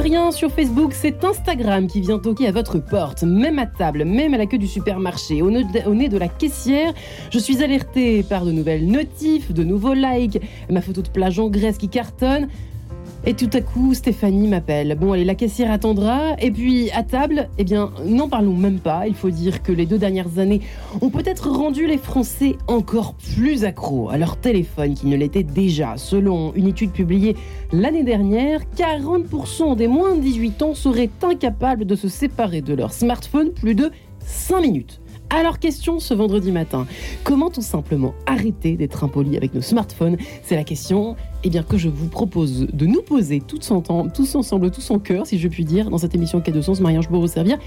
rien sur Facebook, c'est Instagram qui vient toquer à votre porte, même à table, même à la queue du supermarché, au nez de la caissière. Je suis alertée par de nouvelles notifs, de nouveaux likes, ma photo de plage en Grèce qui cartonne. Et tout à coup, Stéphanie m'appelle. Bon, allez, la caissière attendra. Et puis, à table, eh bien, n'en parlons même pas. Il faut dire que les deux dernières années ont peut-être rendu les Français encore plus accros à leur téléphone qu'ils ne l'étaient déjà. Selon une étude publiée l'année dernière, 40% des moins de 18 ans seraient incapables de se séparer de leur smartphone plus de 5 minutes. Alors question ce vendredi matin, comment tout simplement arrêter d'être impoli avec nos smartphones? C'est la question eh bien, que je vous propose de nous poser tous, ensemble, tous en cœur, si je puis dire, dans cette émission Quai de Sens, Marianne vous servir.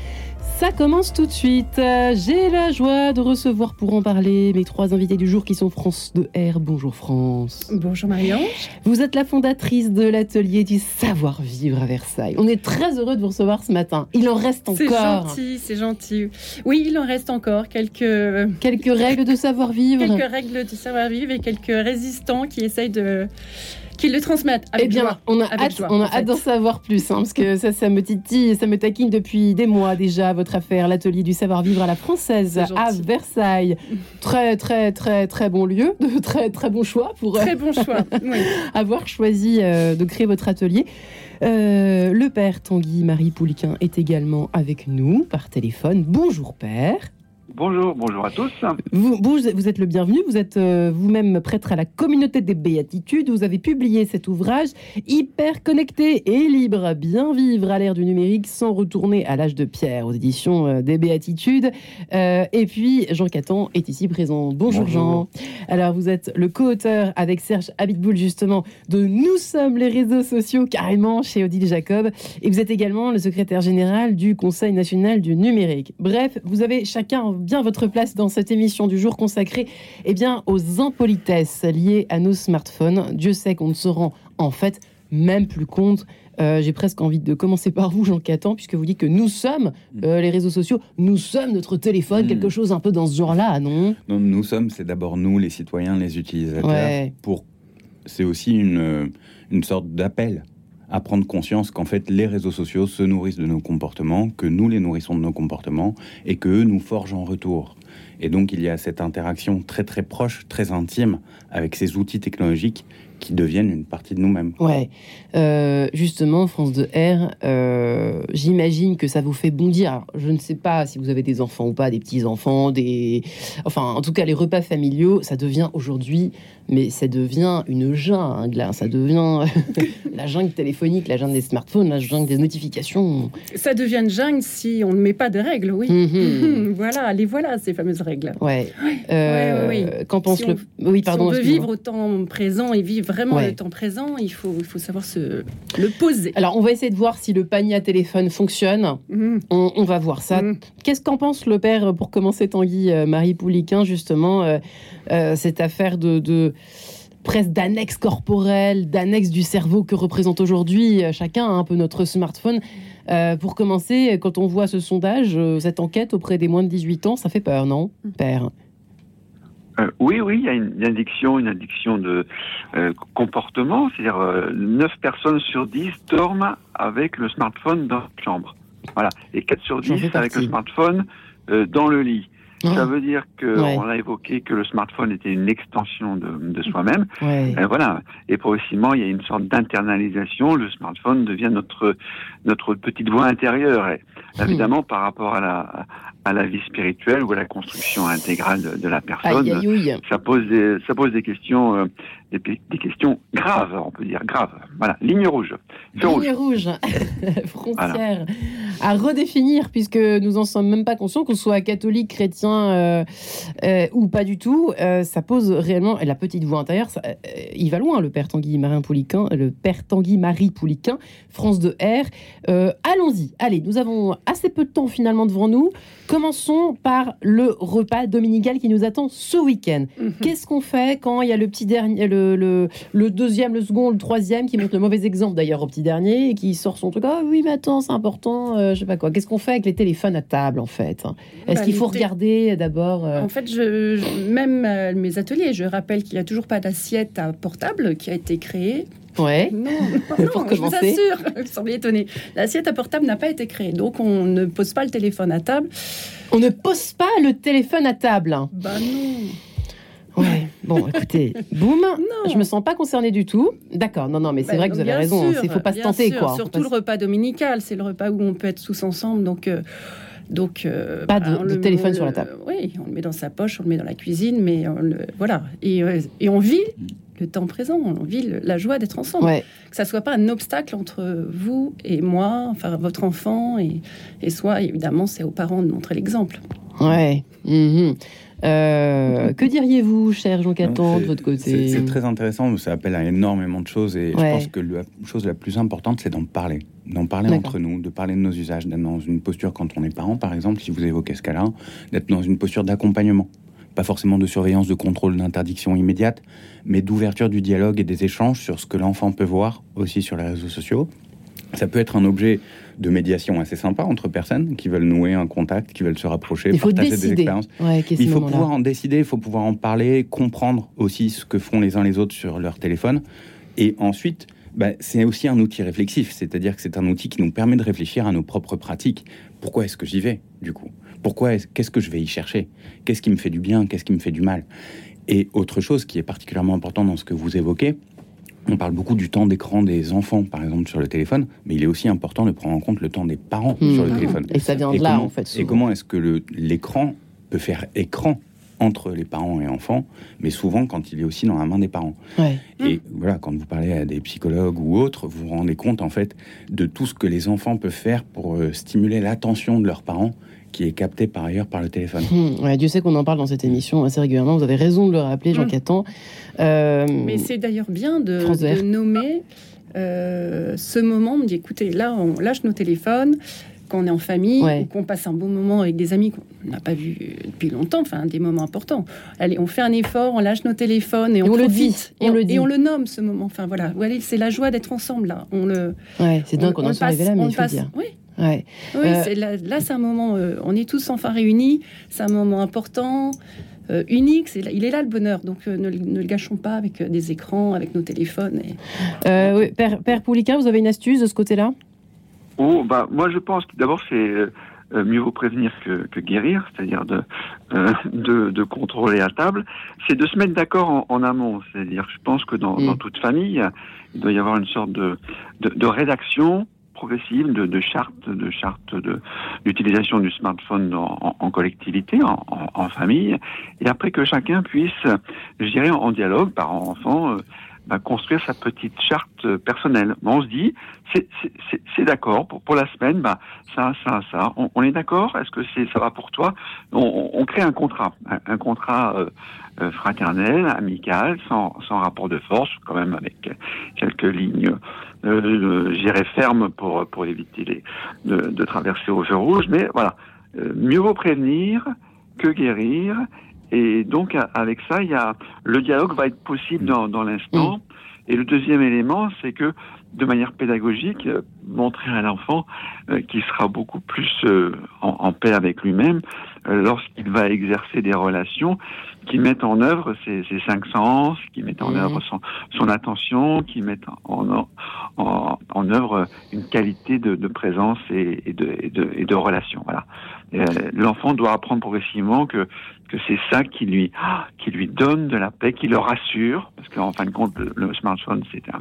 Ça commence tout de suite. J'ai la joie de recevoir pour en parler mes trois invités du jour qui sont France de R. Bonjour France. Bonjour Marianne. Vous êtes la fondatrice de l'atelier du savoir-vivre à Versailles. On est très heureux de vous recevoir ce matin. Il en reste encore. C'est gentil, c'est gentil. Oui, il en reste encore quelques... Quelques règles de savoir-vivre. Quelques règles de savoir-vivre et quelques résistants qui essayent de qu'ils le transmettent. Avec eh bien, on a hâte, on a hâte d'en savoir plus, hein, parce que ça, ça me titille, ça me taquine depuis des mois déjà. Votre affaire, l'atelier du savoir-vivre à la française à Versailles, très très très très bon lieu, de très très bon choix pour très bon choix. avoir choisi euh, de créer votre atelier. Euh, le père Tanguy Marie Pouliquin est également avec nous par téléphone. Bonjour père. Bonjour, bonjour à tous. Vous, vous, êtes le bienvenu. Vous êtes euh, vous-même prêtre à la communauté des béatitudes. Vous avez publié cet ouvrage hyper connecté et libre, bien vivre à l'ère du numérique sans retourner à l'âge de pierre aux éditions euh, des béatitudes. Euh, et puis Jean Catan est ici présent. Bonjour, Jean. Alors vous êtes le co-auteur avec Serge Habitboul justement de Nous sommes les réseaux sociaux carrément chez Odile Jacob. Et vous êtes également le secrétaire général du Conseil national du numérique. Bref, vous avez chacun bien votre place dans cette émission du jour consacrée eh bien, aux impolitesses liées à nos smartphones. Dieu sait qu'on ne se rend en fait même plus compte. Euh, j'ai presque envie de commencer par vous, Jean Catan, puisque vous dites que nous sommes euh, les réseaux sociaux, nous sommes notre téléphone, quelque hmm. chose un peu dans ce genre-là, non? Non, nous sommes, c'est d'abord nous, les citoyens, les utilisateurs. Pour, c'est aussi une, une sorte d'appel à prendre conscience qu'en fait les réseaux sociaux se nourrissent de nos comportements, que nous les nourrissons de nos comportements et que eux nous forgent en retour. Et donc il y a cette interaction très très proche, très intime avec ces outils technologiques qui deviennent une partie de nous-mêmes. Ouais, euh, justement, France de R, euh, j'imagine que ça vous fait bondir. je ne sais pas si vous avez des enfants ou pas, des petits enfants, des, enfin, en tout cas, les repas familiaux, ça devient aujourd'hui mais ça devient une jungle. Ça devient la jungle téléphonique, la jungle des smartphones, la jungle des notifications. Ça devient une jungle si on ne met pas de règles, oui. Mhm. voilà, les voilà, ces fameuses règles. Ouais. Euh, Qu'en pense le. oui, pardon. Si on veut vivre au temps présent et vivre vraiment le temps présent, il faut, il faut savoir se le poser. Alors, on va essayer de voir si le panier à téléphone fonctionne. Mhm. On, va voir ça. Mhm. Qu'est-ce qu'en pense le père, pour commencer, Tanguy, euh, Marie Pouliquin, justement, euh, cette affaire de presque d'annexe corporelle, d'annexe du cerveau que représente aujourd'hui euh, chacun, un peu notre smartphone. Euh, pour commencer, quand on voit ce sondage, euh, cette enquête auprès des moins de 18 ans, ça fait peur, non, Père? Oui, oui, il y a une, addiction, une addiction de comportement, c'est-à-dire 9 personnes sur 10 dorment avec le smartphone dans la chambre. Voilà, et 4 sur 10 avec le smartphone dans le lit. Ça veut dire que on a évoqué que le smartphone était une extension de, de soi-même. Euh, voilà. Et progressivement, il y a une sorte d'internalisation. Le smartphone devient notre notre petite voix intérieure. Et, hmm. évidemment, par rapport à la à la vie spirituelle ou à la construction intégrale de, la personne, ça pose des ça pose des questions euh, des, questions graves, on peut dire graves. Voilà, ligne rouge. Ligne rouge, frontière à redéfinir, puisque nous en sommes même pas conscients, qu'on soit catholique, chrétien euh, euh, ou pas du tout. Euh, ça pose réellement, et la petite voix intérieure, il va loin, le père Tanguy Marin Pouliquin, le père Tanguy Marie Pouliquin, France de R. Allons-y. Allez, nous avons assez peu de temps finalement devant nous. Commençons par le repas dominical qui nous attend ce week-end. Mhm. Qu'est-ce qu'on fait quand il y a le petit dernier, le le, deuxième, le second, le troisième qui montre le mauvais exemple d'ailleurs au petit dernier et qui sort son truc. Ah oui, mais attends, c'est important, euh, je sais pas quoi. Qu'est-ce qu'on fait avec les téléphones à table en fait Est-ce bah, qu'il faut regarder ateliers d'abord En fait, je, même mes ateliers, je rappelle qu'il n'y a toujours pas d'assiette à portable qui a été créée. Ouais. Non, pour je vous assure, vous semblez étonné. L'assiette à portable n'a pas été créée, donc on ne pose pas le téléphone à table. On ne pose pas le téléphone à table. Bah non. Ouais, bon, écoutez, boum, je me sens pas concernée du tout. D'accord, non, non, mais c'est bah, vrai que vous avez raison, il faut pas se tenter, quoi. Surtout le repas dominical, c'est le repas où on peut être tous ensemble, donc. Euh, donc, euh, pas de, bah, téléphone sur la table. oui, on le met dans sa poche, on le met dans la cuisine, mais voilà. Et, euh, et, on vit le temps présent, on vit la joie d'être ensemble. Que ça soit pas un obstacle entre vous et moi, enfin votre enfant et, et soi. Évidemment, c'est aux parents de montrer l'exemple. Ouais. Mhm. Euh, que diriez-vous, cher Jean Catan, de votre côté C'est très intéressant, ça appelle à énormément de choses et je pense que la chose la plus importante, c'est d'en parler. D'en parler entre nous, de parler de nos usages, d'être dans une posture quand on est parent, par exemple, si vous évoquez ce cas-là, d'être dans une posture d'accompagnement. Pas forcément de surveillance, de contrôle, d'interdiction immédiate, mais d'ouverture du dialogue et des échanges sur ce que l'enfant peut voir aussi sur les réseaux sociaux. Ça peut être un objet de médiation assez sympa entre personnes qui veulent nouer un contact, qui veulent se rapprocher, partager des expériences. il faut pouvoir en décider, il faut pouvoir en parler, comprendre aussi ce que font les uns les autres sur leur téléphone. Et ensuite, bah, c'est aussi un outil réflexif, c'est-à-dire que c'est un outil qui nous permet de réfléchir à nos propres pratiques. Pourquoi est-ce que j'y vais, du coup? Pourquoi Qu'est-ce que je vais y chercher? Qu'est-ce qui me fait du bien? Qu'est-ce qui me fait du mal? Et autre chose qui est particulièrement important dans ce que vous évoquez, on parle beaucoup du temps d'écran des enfants, par exemple, sur le téléphone, mais il est aussi important de prendre en compte le temps des parents mmh. sur le téléphone. Et ça vient de là, en fait. Et comment est-ce que l'écran peut faire écran entre les parents et enfants, mais souvent quand il est aussi dans la main des parents. Et voilà, quand vous parlez à des psychologues ou autres, vous vous rendez compte en fait de tout ce que les enfants peuvent faire pour euh, stimuler l'attention de leurs parents qui est capté par ailleurs par le téléphone. Mmh, Dieu sait qu'on en parle dans cette émission assez régulièrement. Vous avez raison de le rappeler, Jean mmh. Euh, Mais c'est d'ailleurs bien de, nommer euh, ce moment. On me dit écoutez, là, on lâche nos téléphones quand on est en famille, ou qu'on passe un bon moment avec des amis qu'on n'a pas vus depuis longtemps, enfin des moments importants. Allez, on fait un effort, on lâche nos téléphones et, on, le dit, et on, le dit, et on le nomme ce moment. Enfin voilà, c'est la joie d'être ensemble là. On le. Ouais, c'est dingue qu'on en soit arrivé là, mais il faut dire. Oui, oui, euh, là, c'est un moment, euh, on est tous enfin réunis, c'est un moment important, euh, unique, il est là le bonheur, donc ne, le gâchons pas avec des écrans, avec nos téléphones. Et... Père, Père Pouliquin, vous avez une astuce de ce côté-là? Oh, bah, moi je pense que d'abord c'est mieux vaut prévenir que, guérir, c'est-à-dire de, de, contrôler à table, c'est de se mettre d'accord en, amont. C'est-à-dire, je pense que dans, mm. toute famille, il doit y avoir une sorte de, de rédaction progressive de, de charte, de charte de d'utilisation du smartphone en, collectivité, en, famille, et après que chacun puisse, je dirais, en, dialogue, par enfant, euh, bah, construire sa petite charte personnelle. on se dit, c'est d'accord pour, pour la semaine, bah ça, ça, ça. On, est d'accord? Est-ce que c'est ça va pour toi? On, crée un contrat, un, contrat euh, euh, fraternel, amical, sans, sans rapport de force, quand même avec quelques lignes j'irai ferme pour, pour éviter les, de, de traverser au feu rouge. Mais voilà, euh, mieux vaut prévenir que guérir. Et donc, avec ça, il y a, le dialogue va être possible dans, dans l'instant. Et le deuxième élément, c'est que de manière pédagogique, euh, montrer à l'enfant euh, qu'il sera beaucoup plus en, en, paix avec lui-même lorsqu'il va exercer des relations qui mettent en œuvre ses, ses cinq sens, qui mettent en mmh. œuvre son, son, attention, qui mettent en, en, en, œuvre une qualité de, de présence et, et, de, et, de, et, de, relation. Voilà. Euh, l'enfant doit apprendre progressivement que, que c'est ça qui lui, qui lui donne de la paix, qui le rassure, parce qu'en fin de compte, le, smartphone, c'est un,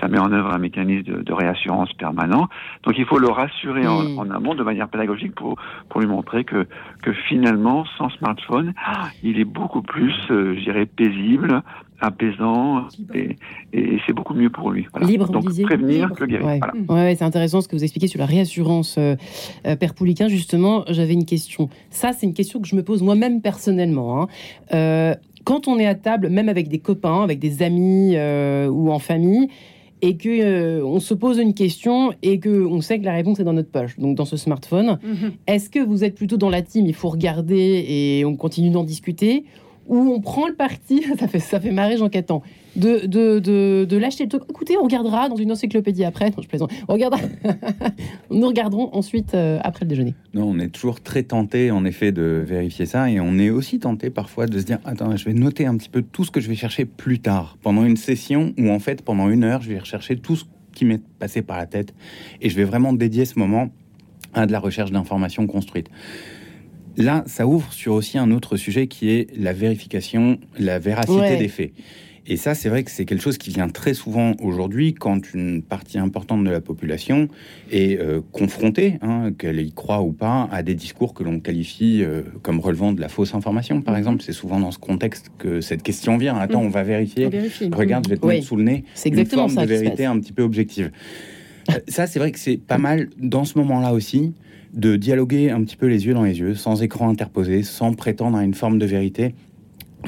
ça met en œuvre un mécanisme de, de réassurance permanent. Donc il faut le rassurer en, mmh. en, amont de manière pédagogique pour, pour lui montrer que, que finalement, sans smartphone, il est beaucoup plus, euh, je dirais, paisible, apaisant et, c'est beaucoup mieux pour lui. Libre, Donc, prévenir que guérir. Ouais. c'est intéressant ce que vous expliquez sur la réassurance. Euh, euh, Père Pouliquin, justement, j'avais une question. Ça, c'est une question que je me pose moi-même personnellement. Hein. quand on est à table, même avec des copains, avec des amis ou en famille, et que euh, on se pose une question et que on sait que la réponse est dans notre poche, donc dans ce smartphone. Mhm. Est-ce que vous êtes plutôt dans la team, il faut regarder et on continue d'en discuter, où on prend le parti, ça fait, ça fait marrer Jean Catan, de, de, de, de le truc. Écoutez, on regardera dans une encyclopédie après. Non, je plaisante. On regardera. Nous regarderons ensuite euh, après le déjeuner. Non, on est toujours très tenté, en effet, de vérifier ça. Et on est aussi tenté parfois de se dire Attends, je vais noter un petit peu tout ce que je vais chercher plus tard, pendant une session où, en fait, pendant une heure, je vais rechercher tout ce qui m'est passé par la tête. Et je vais vraiment dédier ce moment à de la recherche d'informations construites. Là, ça ouvre sur aussi un autre sujet qui est la vérification, la véracité des faits. Et ça, c'est vrai que c'est quelque chose qui vient très souvent aujourd'hui quand une partie importante de la population est euh, confrontée, hein, qu'elle y croit ou pas, à des discours que l'on qualifie euh, comme relevant de la fausse information, par mhm. exemple. C'est souvent dans ce contexte que cette question vient. Attends, mhm. on va vérifier. Regarde, je vais te mettre sous le nez une forme de vérité un petit peu objective. Euh, ça, c'est vrai que c'est pas mal dans ce moment-là aussi de dialoguer un petit peu les yeux dans les yeux, sans écran interposé, sans prétendre à une forme de vérité,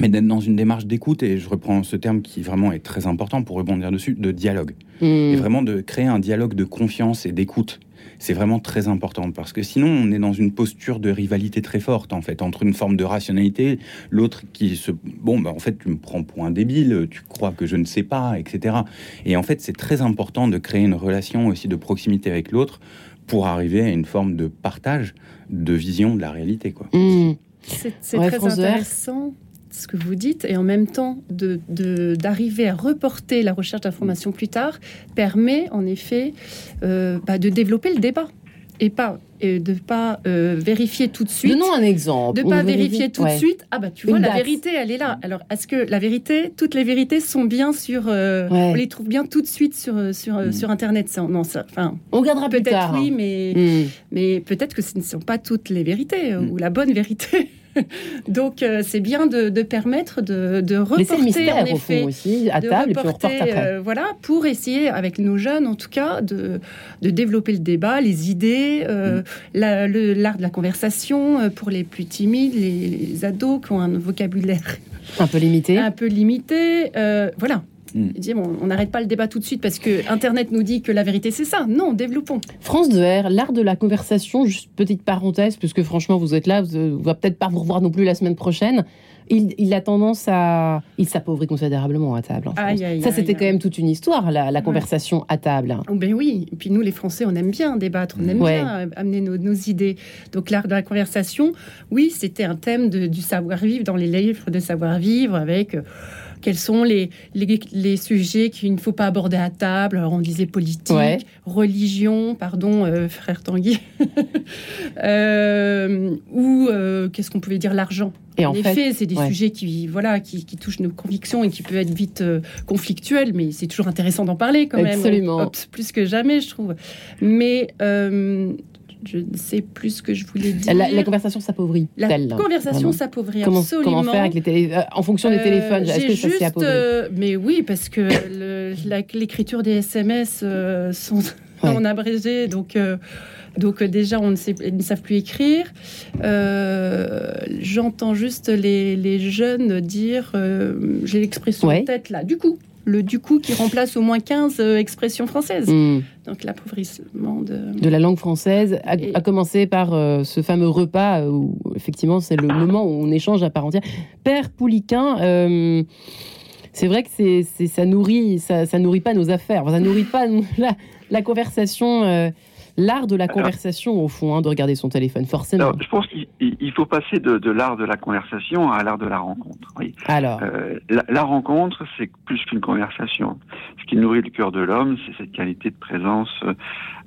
mais d'être dans une démarche d'écoute, et je reprends ce terme qui vraiment est très important pour rebondir dessus, de dialogue. Hmm. Et vraiment de créer un dialogue de confiance et d'écoute. C'est vraiment très important parce que sinon on est dans une posture de rivalité très forte en fait entre une forme de rationalité, l'autre qui se bon bah en fait tu me prends pour un débile, tu crois que je ne sais pas, etc. Et en fait c'est très important de créer une relation aussi de proximité avec l'autre pour arriver à une forme de partage de vision de la réalité. Quoi. Mmh. C'est très intéressant ce que vous dites, et en même temps d'arriver de, à reporter la recherche d'informations plus tard permet en effet euh, bah, de développer le débat et pas et de pas euh, vérifier tout de suite. Donnons un exemple. De pas vérifier tout de suite. Ah bah tu vois la vérité, elle est là. Alors est-ce que la vérité, toutes les vérités sont bien sur, euh, on les trouve bien tout de suite sur euh, sur mm. sur internet? Ça, non, ça, enfin. On regardera peut-être oui, hein. mais mm. mais peut-être que ce ne sont pas toutes les vérités mm. ou la bonne vérité. Donc euh, c'est bien de, permettre de, de reporter mystère, en effet, aussi à table euh, voilà, pour essayer avec nos jeunes en tout cas de, de développer le débat, les idées, euh, mm. l'art de la conversation pour les plus timides, les, ados qui ont un vocabulaire un peu limité, un peu limité, voilà. Mm. on n'arrête pas le débat tout de suite parce que Internet nous dit que la vérité c'est ça. Non, développons. France de R, l'art de la conversation, juste petite parenthèse, puisque franchement vous êtes là, vous, va peut-être pas vous revoir non plus la semaine prochaine. Il, a tendance à. Il s'appauvrit considérablement à table. ça, c'était quand même toute une histoire, la, conversation à table. Oh, ben oui. Et puis nous, les Français, on aime bien débattre, on aime bien amener nos, idées. Donc l'art de la conversation, oui, c'était un thème du savoir-vivre dans les livres de savoir-vivre avec. Euh, quels sont les, les, sujets qu'il ne faut pas aborder à table. Alors, on disait politique, religion, pardon, euh, frère Tanguy, euh, ou euh, qu'est-ce qu'on pouvait dire, l'argent. Et en, effet, c'est des sujets qui, voilà, qui, touchent nos convictions et qui peuvent être vite conflictuels, mais c'est toujours intéressant d'en parler quand même. Absolument. plus que jamais, je trouve. Mais je ne sais plus ce que je voulais dire. La, conversation s'appauvrit. La conversation s'appauvrit absolument. Comment faire avec les télé... Euh, en fonction des euh, téléphones Est-ce que ça s'est euh, Mais oui, parce que l'écriture des SMS sont en abrégé, donc. Donc déjà, on ne sait, ils ne savent plus écrire. J'entends juste les, les, jeunes dire, j'ai l'expression en tête là, du coup le du coup qui remplace au moins 15 euh, expressions françaises. Hmm. Donc l'appauvrissement de... de... la langue française a, commencé par euh, ce fameux repas euh, où effectivement c'est le moment où on échange à part entière. Père Pouliquin, c'est vrai que c'est, ça nourrit ça, ça, nourrit pas nos affaires, ça nourrit pas la, la conversation l'art de la conversation, au fond, hein, de regarder son téléphone, forcément. je pense qu'il faut passer de, l'art de la conversation à l'art de la rencontre. Alors euh, la, rencontre, c'est plus qu'une conversation. Ce qui nourrit le cœur de l'homme, c'est cette qualité de présence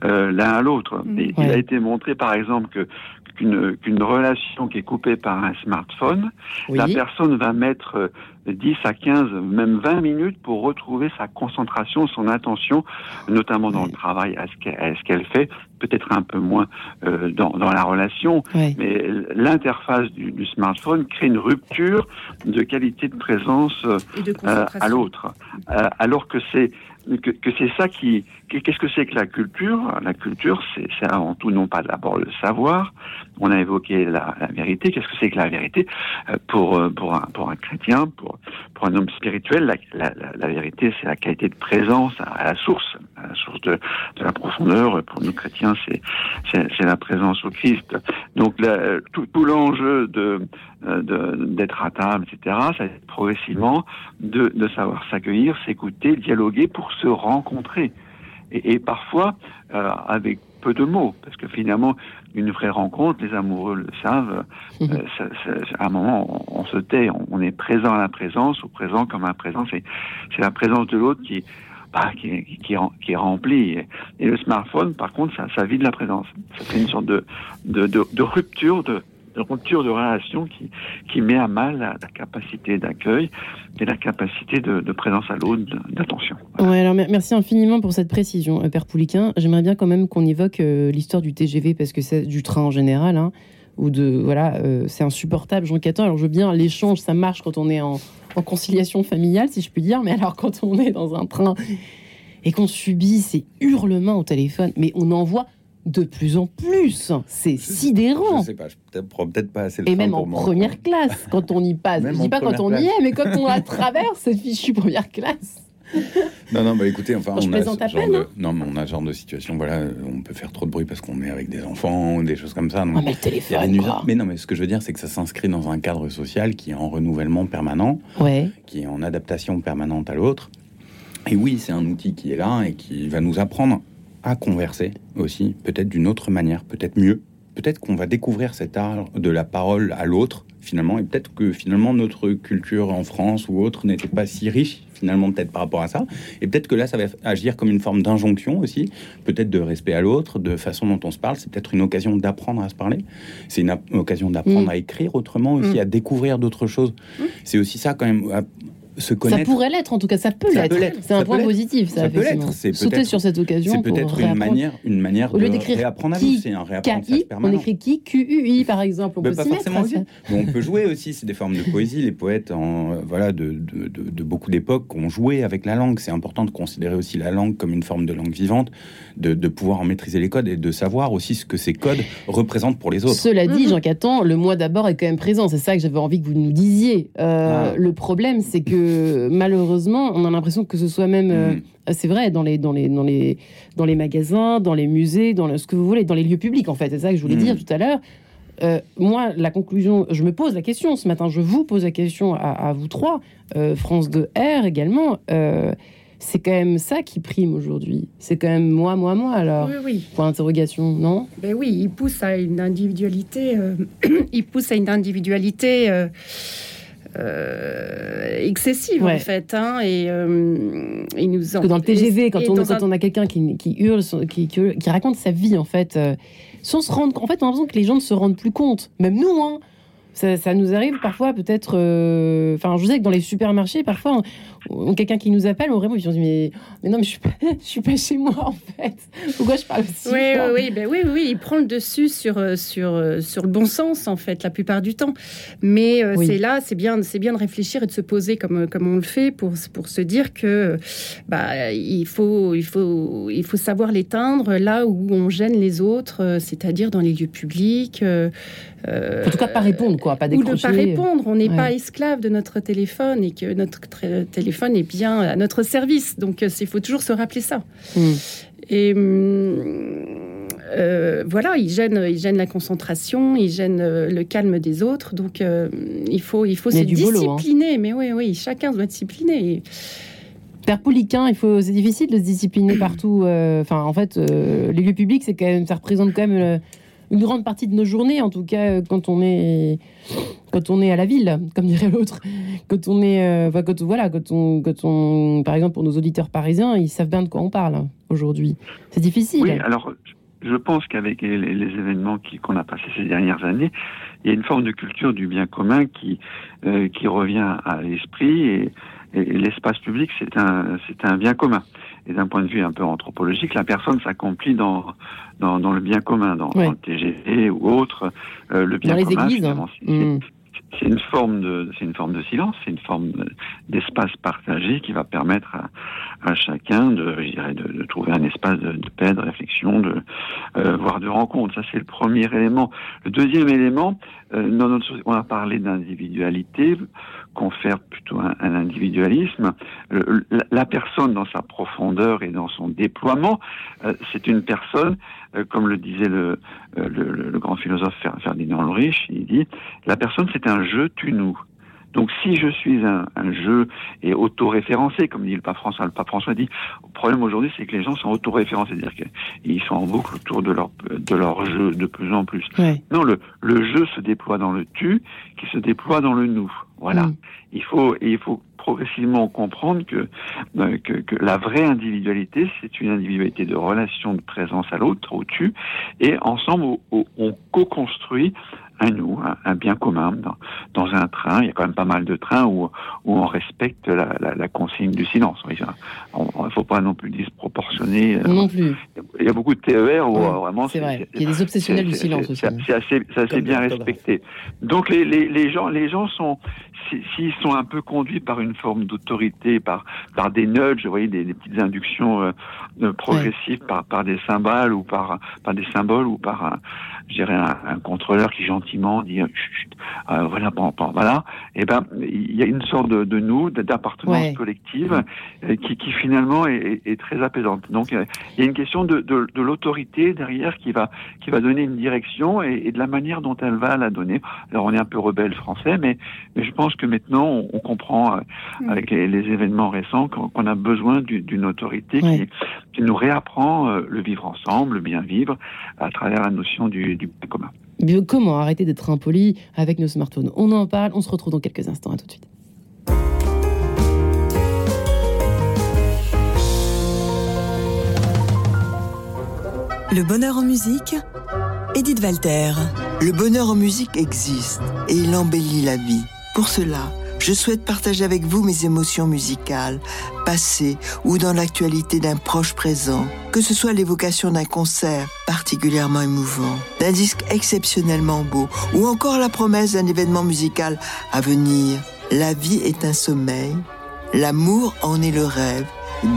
euh, l'un à l'autre. Mm. Il a été montré, par exemple, que qu'une relation qui est coupée par un smartphone, la personne va mettre 10 à 15, même 20 minutes pour retrouver sa concentration, son attention, notamment dans le travail, à ce qu'elle fait, peut-être un peu moins euh, dans, dans, la relation, mais l'interface du, du, smartphone crée une rupture de qualité de présence euh, à l'autre, euh, alors que c'est que, que c'est ça qui qu'est-ce que c'est que la culture? La culture, c'est avant tout non pas d'abord le savoir. On a évoqué la, la vérité. Qu'est-ce que c'est que la vérité? Pour pour un pour un chrétien, pour pour un homme spirituel, la, la, la, vérité, c'est la qualité de présence à, la source, à la source de, de la profondeur. Pour nous chrétiens, c'est c'est la présence au Christ. Donc tout, tout l'enjeu de d'être à table, etc., ça progressivement de, de savoir s'accueillir, s'écouter, dialoguer pour se rencontrer. Et, et parfois, euh, avec peu de mots, parce que finalement, une vraie rencontre, les amoureux le savent, mhm. euh, à un moment, on, se tait, on, est présent à la présence, ou présent comme un présent, c'est la présence de l'autre qui, bah, qui, qui, qui, est remplie. Et, le smartphone, par contre, ça, ça vide la présence. Ça fait une sorte de, de, de, de rupture de, de rupture de relation qui, qui met à mal la, capacité d'accueil et la capacité de, présence à l'autre, d'attention. Ouais, alors merci infiniment pour cette précision, euh, Père Pouliquin. J'aimerais bien quand même qu'on évoque euh, l'histoire du TGV, parce que c'est du train en général, hein, ou de voilà, euh, c'est insupportable. Jean 14, alors je veux bien l'échange, ça marche quand on est en, en conciliation familiale, si je puis dire, mais alors quand on est dans un train et qu'on subit ces hurlements au téléphone, mais on en voit de plus en plus. C'est sidérant. Je sais pas, je peut-être pas assez le Et même en première classe, quand on y passe. je dis pas quand on y est, mais quand on la traverse, cette fichue première classe. non, non, bah écoutez, enfin, on, a ce genre de, hein. non, mais on a ce genre de situation. Voilà, on peut faire trop de bruit parce qu'on est avec des enfants des choses comme ça. Donc, ah, mais le téléphone. Mais non, mais ce que je veux dire, c'est que ça s'inscrit dans un cadre social qui est en renouvellement permanent, ouais. qui est en adaptation permanente à l'autre. Et oui, c'est un outil qui est là et qui va nous apprendre à converser aussi, peut-être d'une autre manière, peut-être mieux. Peut-être qu'on va découvrir cet art de la parole à l'autre, finalement, et peut-être que finalement notre culture en France ou autre n'était pas si riche, finalement, peut-être par rapport à ça. Et peut-être que là, ça va agir comme une forme d'injonction aussi, peut-être de respect à l'autre, de façon dont on se parle. C'est peut-être une occasion d'apprendre à se parler. C'est une occasion d'apprendre mm. à écrire autrement aussi, mm. à découvrir d'autres choses. Mm. C'est aussi ça, quand même, ça pourrait l'être, en tout cas, ça peut l'être. C'est un point positif, ça. peut l'être. Sauter sur cette occasion. C'est peut-être une manière, une manière de réapprendre à. C'est un réapprentissage permanent. On écrit qui Q-U-I, par exemple. On peut pas forcément mettre, On peut jouer aussi. C'est des formes de poésie. Les poètes, en, voilà, de, de, de, beaucoup d'époques, ont joué avec la langue. C'est important de considérer aussi la langue comme une forme de langue vivante, de, de pouvoir en maîtriser les codes et de savoir aussi ce que ces codes représentent pour les autres. Cela dit, mm-hmm. Jean Catan, le moi d'abord est quand même présent. C'est ça que j'avais envie que vous nous disiez. Euh, ah. Le problème, c'est que malheureusement, on a l'impression que ce soit même, euh, mm. c'est vrai, dans les, dans, les, dans, les, dans les magasins, dans les musées, dans ce que vous voulez, dans les lieux publics, en fait. C'est ça que je voulais mm. dire tout à l'heure. Euh, moi, la conclusion, je me pose la question ce matin, je vous pose la question à, vous trois, euh, France de R également. c'est quand même ça qui prime aujourd'hui. C'est quand même moi, moi, moi, alors. Oui, oui. Point d'interrogation, non? Ben oui, il pousse à une individualité. il pousse à une individualité euh, excessive en fait. Hein, et euh, il nous en... dans le TGV, quand, on, quand on, a quelqu'un qui, qui, hurle, qui, qui, raconte sa vie en fait, euh, sans se rendre, en fait, on a l'impression que les gens ne se rendent plus compte, même nous. Hein, ça, nous arrive parfois peut-être. Euh, enfin, je vous sais que dans les supermarchés, parfois, quelqu'un qui nous appelle, on vraiment, ils se dit mais, mais non, mais je suis pas, je suis pas chez moi en fait. Pourquoi je parle aussi oui, oui, oui, ben oui, oui, il prend le dessus sur euh, sur euh, sur le bon sens en fait, la plupart du temps. Mais c'est là, c'est bien, c'est bien de réfléchir et de se poser comme comme on le fait pour pour se dire que bah il faut il faut il faut savoir l'éteindre là où on gêne les autres, c'est-à-dire dans les lieux publics. en tout cas, pas répondre quoi, pas décrocher. Ou de pas répondre. On n'est pas esclave de notre téléphone et que notre téléphone est bien à notre service. Donc, euh, il faut toujours se rappeler ça. Hmm. Et hum, euh, voilà, il gêne, il gêne la concentration, il gêne euh, le calme des autres. Donc, il faut, il faut se hein. discipliner. Mais oui, oui, chacun doit discipliner. Père Pouliquin, il faut, c'est difficile de se discipliner partout. Enfin, en fait, les lieux publics, c'est quand même, ça représente quand même une grande partie de nos journées, en tout cas euh, quand on est quand on est à la ville, comme dirait l'autre, quand on est, euh, quand, voilà, quand on, quand on, par exemple pour nos auditeurs parisiens, ils savent bien de quoi on parle aujourd'hui. C'est difficile. Oui, alors je pense qu'avec les, événements qu'on a passés ces dernières années, il y a une forme de culture du bien commun qui euh, qui revient à l'esprit et, et l'espace public c'est un c'est un bien commun et d'un point de vue un peu anthropologique, la personne s'accomplit dans, dans, dans, le bien commun, dans, le TGV ou autre. Euh, le bien dans les églises. Hmm. C'est une forme de, c'est une forme de silence, c'est une forme d'espace partagé qui va permettre à, à chacun de, je dirais, de, de, trouver un espace de, de paix, de réflexion, de euh, voire de rencontre. Ça, c'est le premier élément. Le deuxième élément, euh, dans notre, on a parlé d'individualité. Confère plutôt un, individualisme. la, personne dans sa profondeur et dans son déploiement, euh, c'est une personne, euh, comme le disait le, le, grand philosophe Ferdinand Ulrich, il dit, la personne c'est un jeu tu-nous. Donc si je suis un, jeu et auto-référencé, comme dit le pape François, le pape François dit, le problème aujourd'hui c'est que les gens sont auto-référencés, c'est-à-dire qu'ils sont en boucle autour de leur, de leur jeu de plus en plus. Non, le, le jeu se déploie dans le tu, qui se déploie dans le nous. Voilà. Mm. Il faut, il faut progressivement comprendre que, euh, que, que, la vraie individualité, c'est une individualité de relation de présence à l'autre, au tu, et ensemble, on co-construit un nous, un, bien commun dans, dans, un train. Il y a quand même pas mal de trains où, où on respecte la, la, la consigne du silence. Il ne faut pas non plus disproportionner. Euh, non plus. Il y a beaucoup de TER où euh, vraiment. C'est vrai. Il y a des obsessionnels du silence aussi. C'est assez, assez bien respecté. Donc les, les, les, gens, les gens sont, s'ils sont un peu conduits par une forme d'autorité, par, par des nudges, vous voyez, des, des petites inductions euh, progressives par, par des symboles ou par, par des symboles ou par un, je dirais un, un contrôleur qui gentiment dit euh, voilà bon, bon, voilà. Et eh ben il y a une sorte de, de nous d'appartenance collective euh, qui, qui finalement est, est, très apaisante. Donc il y a une question de, de, de l'autorité derrière qui va qui va donner une direction et, et, de la manière dont elle va la donner. Alors on est un peu rebelle français mais mais je pense que maintenant on, on comprend euh, mm. avec les, les, événements récents qu'on a besoin d'une autorité qui, qui nous réapprend le vivre ensemble le bien vivre à travers la notion du, du commun. comment arrêter d'être impoli avec nos smartphones? On en parle, on se retrouve dans quelques instants. À tout de suite. Le bonheur en musique, Edith Walter. Le bonheur en musique existe et il embellit la vie. Pour cela, je souhaite partager avec vous mes émotions musicales, passées ou dans l'actualité d'un proche présent, que ce soit l'évocation d'un concert particulièrement émouvant, d'un disque exceptionnellement beau ou encore la promesse d'un événement musical à venir. La vie est un sommeil, l'amour en est le rêve,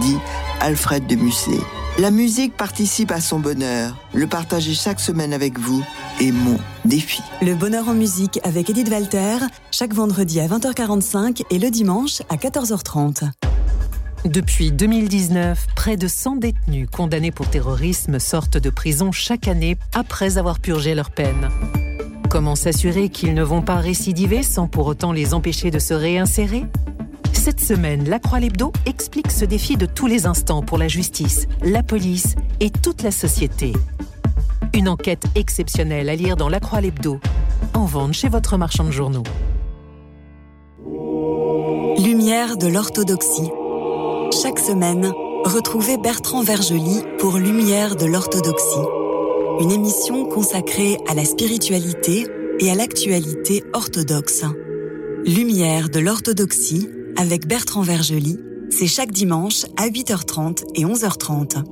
dit Alfred de Musset. La musique participe à son bonheur. Le partager chaque semaine avec vous est mon défi. Le bonheur en musique avec Edith Walter, chaque vendredi à 20h45 et le dimanche à 14h30. Depuis 2019, près de 100 détenus condamnés pour terrorisme sortent de prison chaque année après avoir purgé leur peine. Comment s'assurer qu'ils ne vont pas récidiver sans pour autant les empêcher de se réinsérer? Cette semaine, la Croix Lebdo explique ce défi de tous les instants pour la justice, la police et toute la société. Une enquête exceptionnelle à lire dans La Croix Lebdo, en vente chez votre marchand de journaux. Lumière de l'orthodoxie. Chaque semaine, retrouvez Bertrand Vergely pour Lumière de l'orthodoxie, une émission consacrée à la spiritualité et à l'actualité orthodoxe. Lumière de l'orthodoxie avec Bertrand Vergely, c'est chaque dimanche à 8h30 et 11h30.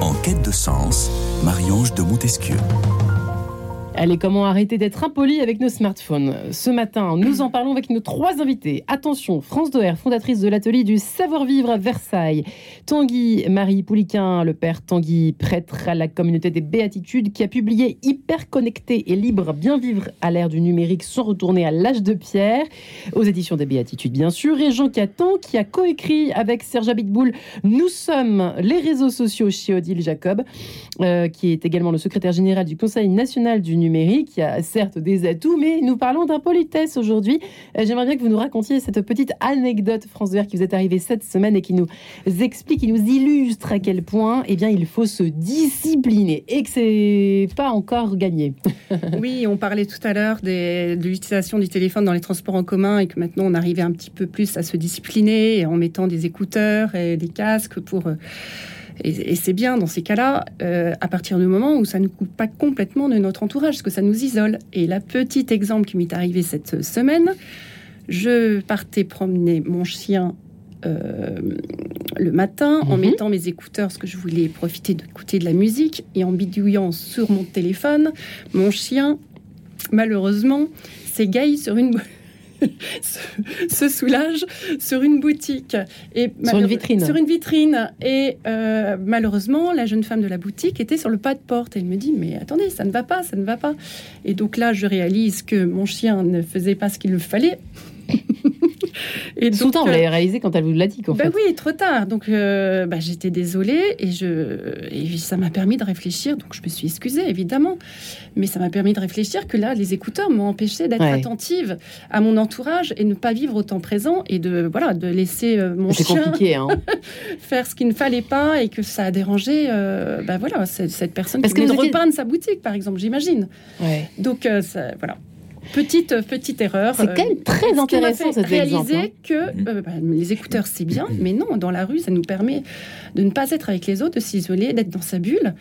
En quête de sens, Marie-Ange de Montesquieu. Allez, comment arrêter d'être impoli avec nos smartphones? Ce matin, nous en parlons avec nos trois invités. Attention, France Doer, fondatrice de l'atelier du savoir-vivre à Versailles. Tanguy Marie Pouliquin, le père Tanguy, prêtre à la communauté des béatitudes, qui a publié Hyper connecté et libre, bien vivre à l'ère du numérique sans retourner à l'âge de pierre, aux éditions des béatitudes bien sûr. Et Jean Catan, qui a coécrit avec Serge Abitboul Nous sommes les réseaux sociaux chez Odile Jacob, euh, qui est également le secrétaire général du Conseil national du numérique numérique. Il y a certes des atouts, mais nous parlons d'impolitesse aujourd'hui. Euh, j'aimerais bien que vous nous racontiez cette petite anecdote, France qui vous est arrivée cette semaine et qui nous explique, qui nous illustre à quel point eh bien, il faut se discipliner et que c'est pas encore gagné. oui, on parlait tout à l'heure de l'utilisation du téléphone dans les transports en commun et que maintenant on arrivait un petit peu plus à se discipliner en mettant des écouteurs et des casques pour et, c'est bien dans ces cas-là, euh, à partir du moment où ça ne coupe pas complètement de notre entourage, parce que ça nous isole. Et la petite exemple qui m'est arrivé cette semaine, je partais promener mon chien euh, le matin en mhm. mettant mes écouteurs parce que je voulais profiter d'écouter de la musique et en bidouillant sur mon téléphone, mon chien, malheureusement, s'égaille sur une se, soulage sur une boutique. Et sur une vitrine. Sur une vitrine. Et euh, malheureusement, la jeune femme de la boutique était sur le pas de porte. Elle me dit, mais attendez, ça ne va pas, ça ne va pas. Et donc là, je réalise que mon chien ne faisait pas ce qu'il le fallait. Et donc, vous l'avez réalisé quand elle vous l'a dit, qu'en bah Oui, trop tard. Donc, euh, bah, j'étais désolée et, je, et ça m'a permis de réfléchir. Donc, je me suis excusée, évidemment. Mais ça m'a permis de réfléchir que là, les écouteurs m'ont empêché d'être attentive à mon entourage et ne pas vivre au temps présent et de, voilà, de laisser euh, mon chien hein. faire ce qu'il ne fallait pas et que ça a dérangé euh, bah, voilà, cette personne Parce qui venait de repeindre sa boutique, par exemple, j'imagine. Donc, ça, voilà. Petite, petite erreur. C'est quand même euh, très intéressant cette réaliser hein. que euh, bah, les écouteurs, c'est bien, mais non, dans la rue, ça nous permet de ne pas être avec les autres, de s'isoler, d'être dans sa bulle.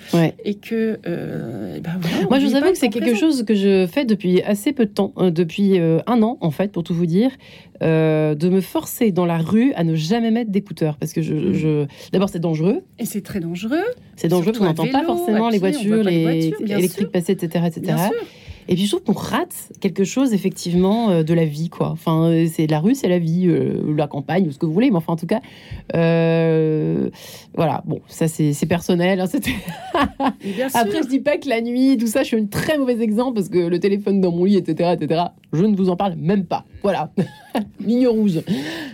Et que. Euh, bah, Moi, je vous avoue que c'est quelque chose que je fais depuis assez peu de temps, depuis un an, en fait, pour tout vous dire. de me forcer dans la rue à ne jamais mettre d'écouteurs parce que je, je... d'abord c'est dangereux et c'est très dangereux c'est dangereux on n'entend pas forcément les voitures les, électriques passer etc etc et puis je trouve qu'on rate quelque chose effectivement euh, de la vie, quoi. Enfin, euh, c'est la rue, c'est la vie, euh, la campagne, ou ce que vous voulez, mais enfin en tout cas, voilà. Bon, ça c'est personnel. Hein, Après, je dis pas que la nuit, tout ça, je suis un très mauvais exemple parce que le téléphone dans mon lit, etc., etc. Je ne vous en parle même pas. Voilà, ligne rouge.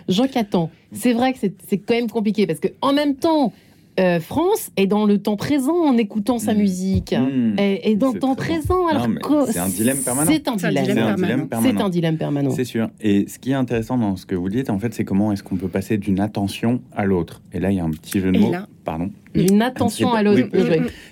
Jean Catan, c'est vrai que c'est quand même compliqué parce que en même temps, euh, France est dans le temps présent en écoutant sa hmm. musique. Hmm. Et, dans le temps présent. Alors c'est un dilemme permanent. C'est un, dilemme permanent. C'est un dilemme permanent. C'est sûr. Et ce qui est intéressant dans ce que vous dites, en fait, c'est comment est-ce qu'on peut passer d'une attention à l'autre. Et là, il y a un petit jeu de mots. Pardon. Une attention à l'autre.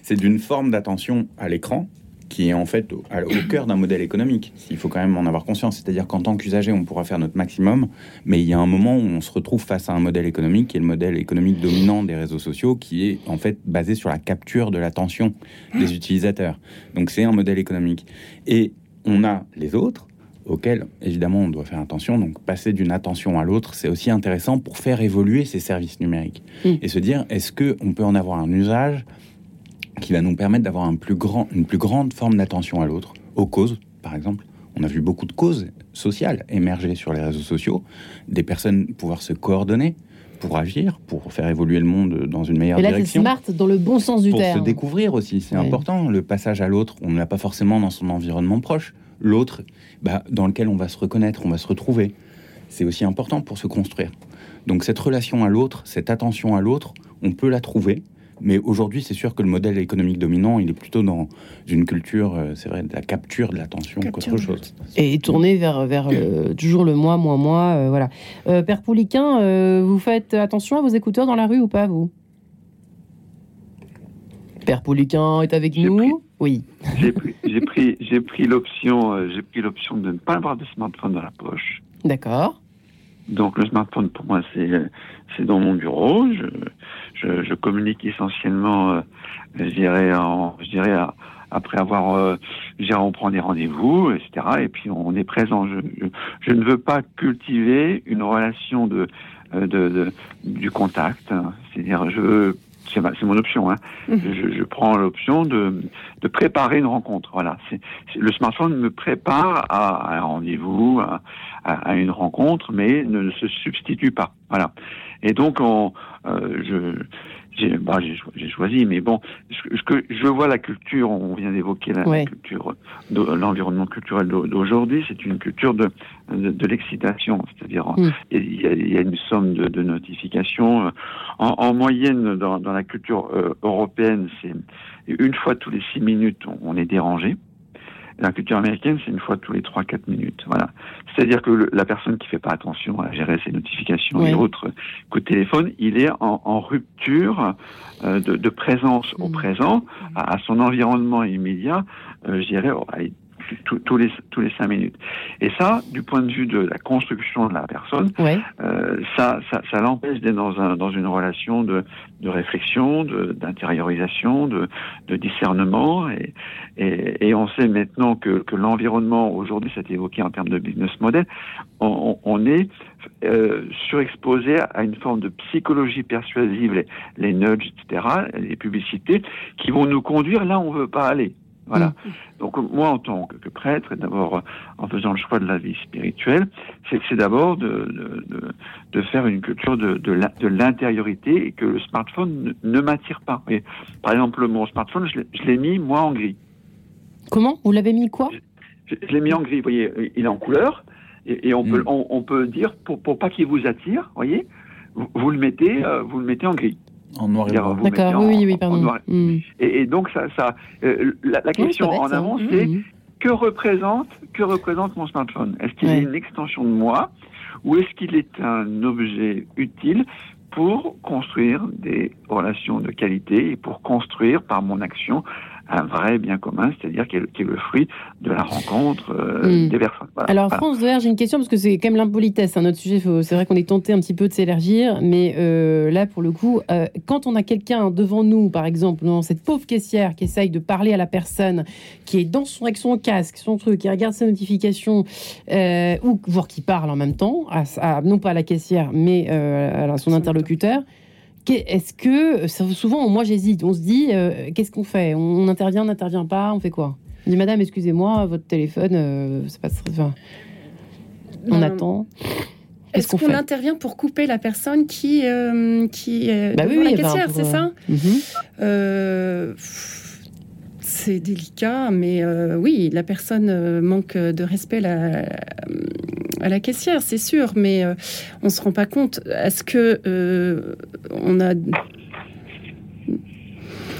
c'est d'une forme d'attention à l'écran qui est en fait au, cœur d'un modèle économique. Il faut quand même en avoir conscience. C'est-à-dire qu'en tant qu'usager, on pourra faire notre maximum, mais il y a un moment où on se retrouve face à un modèle économique qui est le modèle économique dominant des réseaux sociaux, qui est en fait basé sur la capture de l'attention des utilisateurs. Donc c'est un modèle économique. Et on a les autres auxquels, évidemment, on doit faire attention. Donc, passer d'une attention à l'autre, c'est aussi intéressant pour faire évoluer ces services numériques mmh. et se dire est-ce que on peut en avoir un usage qui va nous permettre d'avoir un plus grand, une plus grande forme d'attention à l'autre, aux causes, par exemple. On a vu beaucoup de causes sociales émerger sur les réseaux sociaux, des personnes pouvoir se coordonner pour agir, pour faire évoluer le monde dans une meilleure Et là, direction. smart dans le bon sens du terme. Pour se découvrir aussi, c'est important. Le passage à l'autre, on ne l'a pas forcément dans son environnement proche. L'autre, bah, dans lequel on va se reconnaître, on va se retrouver. C'est aussi important pour se construire. Donc cette relation à l'autre, cette attention à l'autre, on peut la trouver mais aujourd'hui, c'est sûr que le modèle économique dominant, il est plutôt dans une culture, euh, c'est vrai, de la capture de l'attention qu'autre chose. Et tourné vers, vers toujours le moi, moi, moi, euh, voilà. Euh, Père Pouliquin, vous faites attention à vos écouteurs dans la rue ou pas, vous? Père Pouliquin est avec nous? Oui. J'ai pris, j'ai pris, l'option, j'ai pris l'option de ne pas avoir de smartphone dans la poche. D'accord. Donc le smartphone pour moi c'est c'est dans mon bureau. Je, je, je communique essentiellement, euh, je dirais, en, je dirais après avoir, euh, on prend des rendez-vous, etc. Et puis on est présent. Je, je, je, ne veux pas cultiver une relation de, euh, de, de du contact. C'est-à-dire, je veux c'est mon option. Hein. Mhm. Je, je, prends l'option de, de, préparer une rencontre. Voilà. c'est le smartphone me prépare à, un rendez-vous, à, à, une rencontre, mais ne, se substitue pas. Voilà. Et donc, on, je, j'ai bah, choisi, mais bon, ce que je vois la culture, on vient d'évoquer la, culture, l'environnement culturel d'aujourd'hui, c'est une culture de, de, l'excitation, c'est-à-dire mm. il, y a, une somme de, de notifications. En, en, moyenne, dans, dans la culture euh, européenne, c'est une fois tous les six minutes, on est dérangé. La culture américaine, c'est une fois tous les 3-4 minutes. Voilà. C'est-à-dire que la personne qui fait pas attention à gérer ses notifications et autres coup de téléphone, il est en, en rupture euh, de, de, présence au mmh. présent, à, son environnement immédiat. Euh, je dirais, tous les tous les cinq minutes. Et ça, du point de vue de la construction de la personne, euh, ça, ça, ça l'empêche d'être dans un dans une relation de de réflexion, d'intériorisation, de, de, discernement. Et, et, et, on sait maintenant que, que l'environnement aujourd'hui, c'est évoqué en termes de business model, on, on est euh, surexposé à une forme de psychologie persuasive, les, les nudges, etc., les publicités, qui vont nous conduire là où on veut pas aller. Voilà. Mm. Donc moi, en tant que, prêtre, d'abord en faisant le choix de la vie spirituelle, c'est d'abord de, de, de, faire une culture de, de l'intériorité et que le smartphone ne, m'attire pas. Et, par exemple, mon smartphone, je l'ai mis moi en gris. Comment? Vous l'avez mis quoi? Je, l'ai mis en gris. Vous voyez, il est en couleur et, on, peut, mm. on, peut dire pour, pour pas qu'il vous attire, voyez, vous, le mettez, euh, vous le mettez en gris. En noir et blanc. D'accord, oui, oui, pardon. Mm. Et, donc, ça, ça euh, la, question en avant, c'est mm. que représente, que représente mon smartphone? Est-ce qu'il est une extension de moi ou est-ce qu'il est un objet utile pour construire des relations de qualité et pour construire par mon action un vrai bien commun, c'est-à-dire qui, est le fruit de la rencontre euh, hmm. des personnes. Alors, France Vert, j'ai une question parce que c'est quand même l'impolitesse, un autre sujet. C'est vrai qu'on est tenté un petit peu de s'élargir, mais euh, là, pour le coup, euh, quand on a quelqu'un devant nous, par exemple, dans cette pauvre caissière qui essaye de parler à la personne, qui est dans son, avec son casque, son truc, qui regarde ses notifications, ou voire qui parle en même temps, non pas à la caissière, mais à son interlocuteur. Est-ce que souvent, moi j'hésite, on se dit, euh, qu'est-ce qu'on fait? On, intervient, on n'intervient pas, on fait quoi? On dit, Madame, excusez-moi, votre téléphone, euh, c'est pas enfin, on attend. Est-ce qu'on intervient pour couper la personne qui, euh, qui est bah la caissière, c'est ça? mhm. C'est délicat, mais oui, la personne manque de respect la, à la caissière, c'est sûr, mais euh, on ne se rend pas compte. Est-ce que euh, on a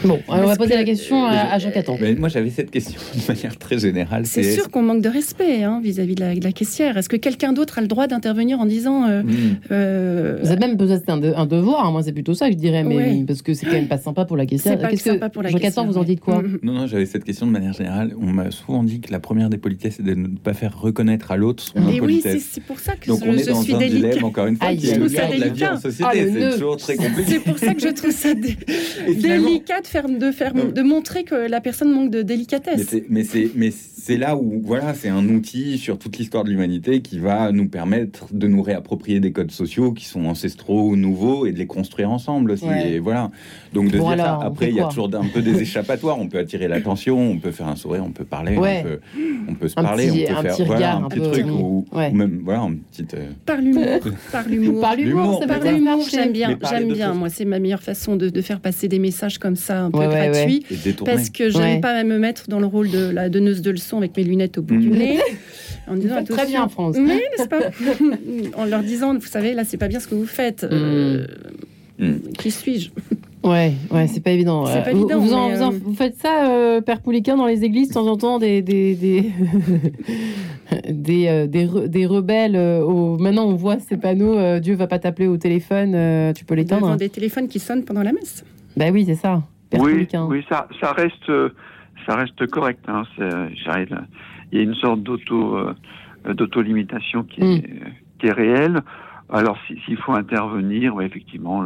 Bon, on va poser la question à, Jean Caton. moi, j'avais cette question de manière très générale. C'est sûr qu'on manque de respect hein, vis-à-vis de, la caissière. Est-ce que quelqu'un d'autre a le droit d'intervenir en disant euh, hmm. euh, Vous avez même peut-être un, devoir. Hein, moi, c'est plutôt ça que je dirais, mais parce que c'est quand même pas sympa pour la caissière. C'est pas sympa pour la Jean Caton, vous en dites quoi. Non, non, j'avais cette question de manière générale. On m'a souvent dit que la première des politesses, c'est de ne pas faire reconnaître à l'autre son impolitesse. oui, c'est pour ça que Donc, je, on est dans suis un dilemme, encore une fois, qui est le de la vie en société. Ah, c'est toujours très compliqué. C'est pour ça que je trouve ça délicat de faire de montrer que la personne manque de délicatesse. Mais c'est mais c'est là où voilà, c'est un outil sur toute l'histoire de l'humanité qui va nous permettre de nous réapproprier des codes sociaux qui sont ancestraux ou nouveaux et de les construire ensemble aussi. Et voilà. Donc de dire ça. Après, il y a toujours un peu des échappatoires. On peut attirer l'attention, on peut faire un sourire, on peut parler, on, peut, on, peut, se parler, on peut faire voilà, un, petit truc ou, même voilà une petite. Euh, par l'humour, par l'humour, par l'humour, J'aime bien, j'aime bien. Moi, c'est ma meilleure façon de, de, faire passer des messages comme ça un peu gratuits parce que j'aime pas me mettre dans le rôle de la donneuse de leçons avec mes lunettes au bout du mm. nez. En disant très bien, France. Mais, pas En leur disant, vous savez, là, c'est pas bien ce que vous faites. Euh, mm. Qui suis-je Ouais, ouais, c'est pas évident. Pas évident vous, euh, vous, faites ça, euh, Père Pouliquin, dans les églises, de temps en temps, des des des des, des, rebelles. Au... Maintenant, on voit ces panneaux. Dieu va pas t'appeler au téléphone. tu peux l'éteindre. Des téléphones qui sonnent pendant la messe. Bah oui, c'est ça oui, oui, ça, ça reste, ça reste correct. Hein, il y a une sorte d'auto, euh, d'auto-limitation qui, est, mm. qui est réelle. Alors, s'il faut intervenir, effectivement,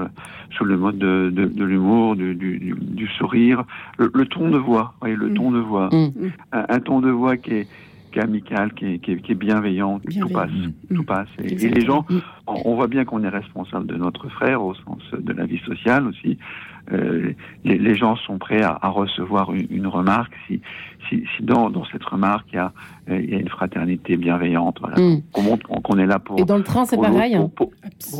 sous le mode de, de, l'humour, du, du, du, sourire, le, ton de voix, voyez, le mm. ton de voix, mm. un, ton de voix qui est, qui est amical, qui est, qui est, bienveillant, tout passe, tout passe. Et, et, les gens, on voit bien qu'on est responsable de notre frère au sens de la vie sociale aussi. Euh, les, gens sont prêts à, recevoir une, remarque si, si, dans, dans, cette remarque il y, a, euh, il y a une fraternité bienveillante, voilà. Mm. qu'on montre qu'on est là pour. Et dans le train, c'est pareil. Hein. Pour,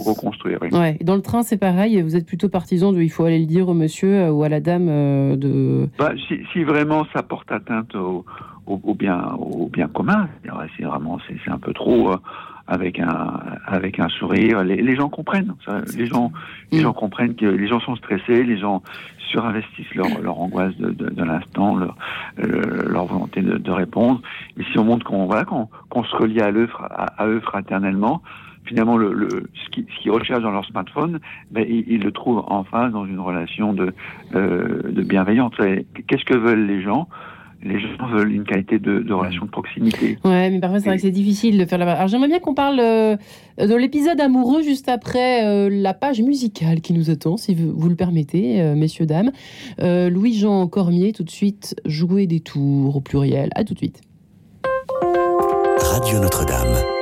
reconstruire. Oui. Ouais. dans le train, c'est pareil. Vous êtes plutôt partisan de il faut aller le dire au monsieur euh, ou à la dame de. Bah, si, si, vraiment ça porte atteinte au, au, bien, au bien commun, c'est vraiment c'est un peu trop avec un avec un sourire. Les, les gens comprennent. Ça, les gens les gens comprennent que les gens sont stressés, les gens surinvestissent leur, leur angoisse de, de, de l'instant, leur, euh, leur volonté de, de, répondre. Mais si on montre qu'on voilà qu'on se relie à eux à, eux fraternellement, finalement le, le ce qu'ils recherchent dans leur smartphone, ben, ils, ils, le trouvent en face dans une relation de euh, de bienveillance. Qu'est-ce que veulent les gens? Les gens veulent une qualité de, de relation de proximité. Ouais, mais parfois c'est vrai que c'est difficile de faire la. Alors j'aimerais bien qu'on parle euh, de l'épisode amoureux juste après euh, la page musicale qui nous attend, si vous, le permettez, euh, messieurs dames. Louis-Jean Cormier, tout de suite, jouer des tours au pluriel. À tout de suite. Radio Notre-Dame.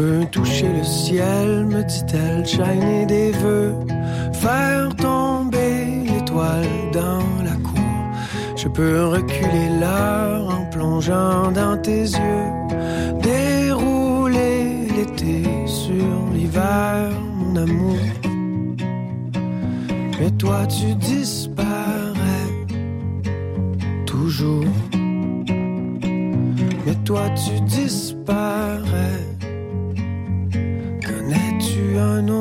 Peux toucher le ciel, me dit-elle, shiner des vœux, faire tomber l'étoile dans la cour. Je peux reculer l'heure en plongeant dans tes yeux, dérouler l'été sur l'hiver, mon amour. Mais toi tu disparais toujours. Mais toi tu disparais. Connais-tu un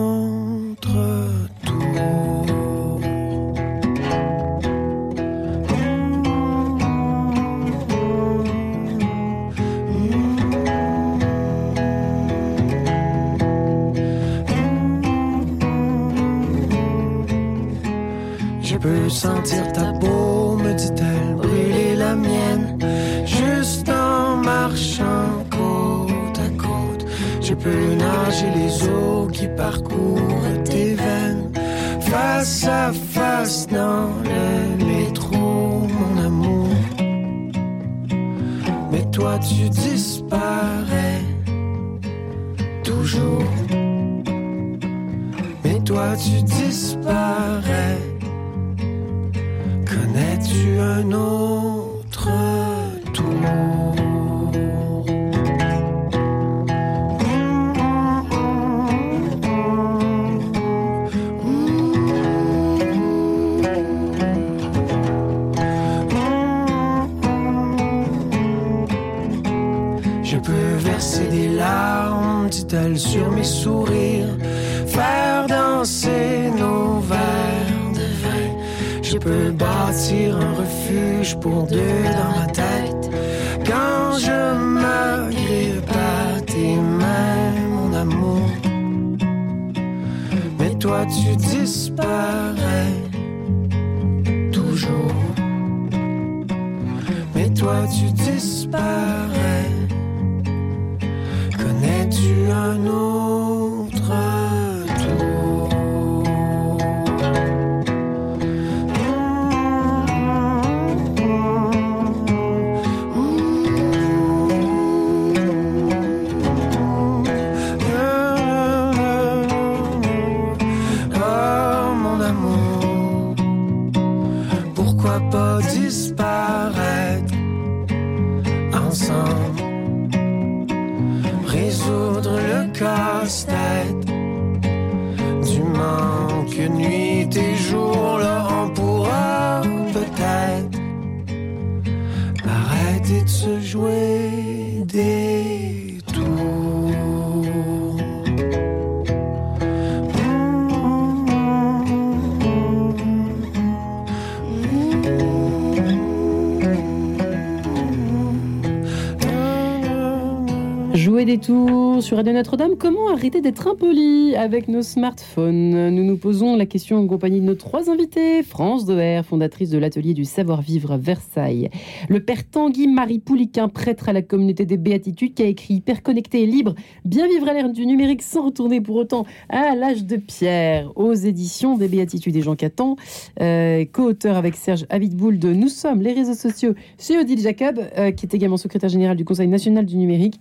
sur Radio Notre-Dame, comment arrêter d'être impoli avec nos smartphones? Nous nous posons la question en compagnie de nos trois invités. France Doer, fondatrice de l'atelier du savoir-vivre Versailles. Le père Tanguy Marie Pouliquin, prêtre à la communauté des Béatitudes, qui a écrit Hyper connecté et libre, bien vivre à l'ère du numérique sans retourner pour autant à l'âge de pierre, aux éditions des Béatitudes et Jean Catan, euh, co-auteur avec Serge Abitboul de Nous sommes les réseaux sociaux chez Odile Jacob, euh, qui est également secrétaire général du Conseil national du numérique.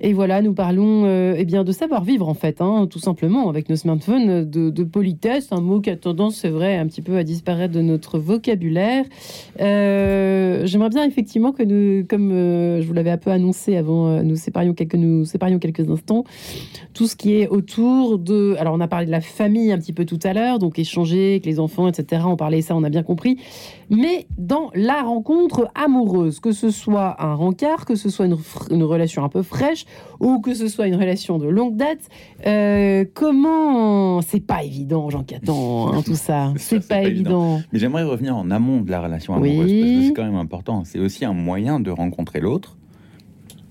Et voilà, nous parlons euh, eh bien, de savoir-vivre, en fait, hein, tout simplement, avec nos smartphones, de, de, politesse, un mot qui a tendance, c'est vrai, un petit peu à disparaître de notre vocabulaire. Euh, J'aimerais bien, effectivement, que nous, comme euh, je vous l'avais un peu annoncé avant, euh, nous séparions, quelques, nous séparions quelques instants, tout ce qui est autour de... Alors, on a parlé de la famille un petit peu tout à l'heure, donc échanger avec les enfants, etc. On parlait ça, on a bien compris. Mais dans la rencontre amoureuse, que ce soit un rencard, que ce soit une, une relation un peu fraîche, ou que ce soit une relation de longue date, euh, comment c'est pas évident, Jean Catan, hein, tout ça. C'est pas, pas, évident. Mais j'aimerais revenir en amont de la relation amoureuse oui. parce que c'est quand même important. C'est aussi un moyen de rencontrer l'autre.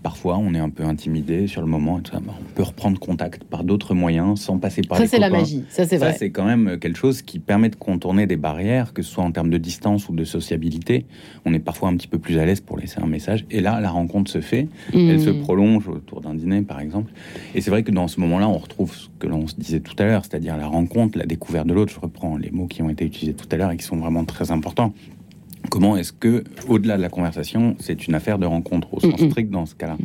Parfois, on est un peu intimidé sur le moment. Et tout ça. On peut reprendre contact par d'autres moyens sans passer par ça, les c'est la magie. Ça, c'est vrai. Ça, c'est quand même quelque chose qui permet de contourner des barrières, que ce soit en termes de distance ou de sociabilité. On est parfois un petit peu plus à l'aise pour laisser un message. Et là, la rencontre se fait. Mmh. Elle se prolonge autour d'un dîner, par exemple. Et c'est vrai que dans ce moment-là, on retrouve ce que l'on se disait tout à l'heure, c'est-à-dire la rencontre, la découverte de l'autre. Je reprends les mots qui ont été utilisés tout à l'heure et qui sont vraiment très importants Comment est-ce que, au-delà de la conversation, c'est une affaire de rencontre au sens strict dans ce cas-là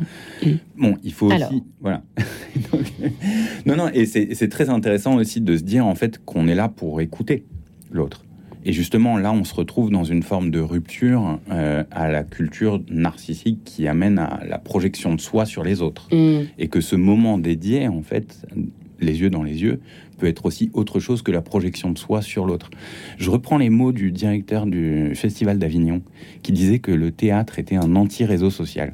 Bon, il faut aussi, voilà. non, non, et c'est très intéressant aussi de se dire en fait qu'on est là pour écouter l'autre. Et justement, là, on se retrouve dans une forme de rupture euh, à la culture narcissique qui amène à la projection de soi sur les autres. Mm. Et que ce moment dédié, en fait, les yeux dans les yeux, peut être aussi autre chose que la projection de soi sur l'autre. Je reprends les mots du directeur du Festival d'Avignon, qui disait que le théâtre était un anti-réseau social.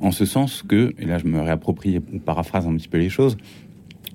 En ce sens que, et là je me réapproprie ou paraphrase un petit peu les choses,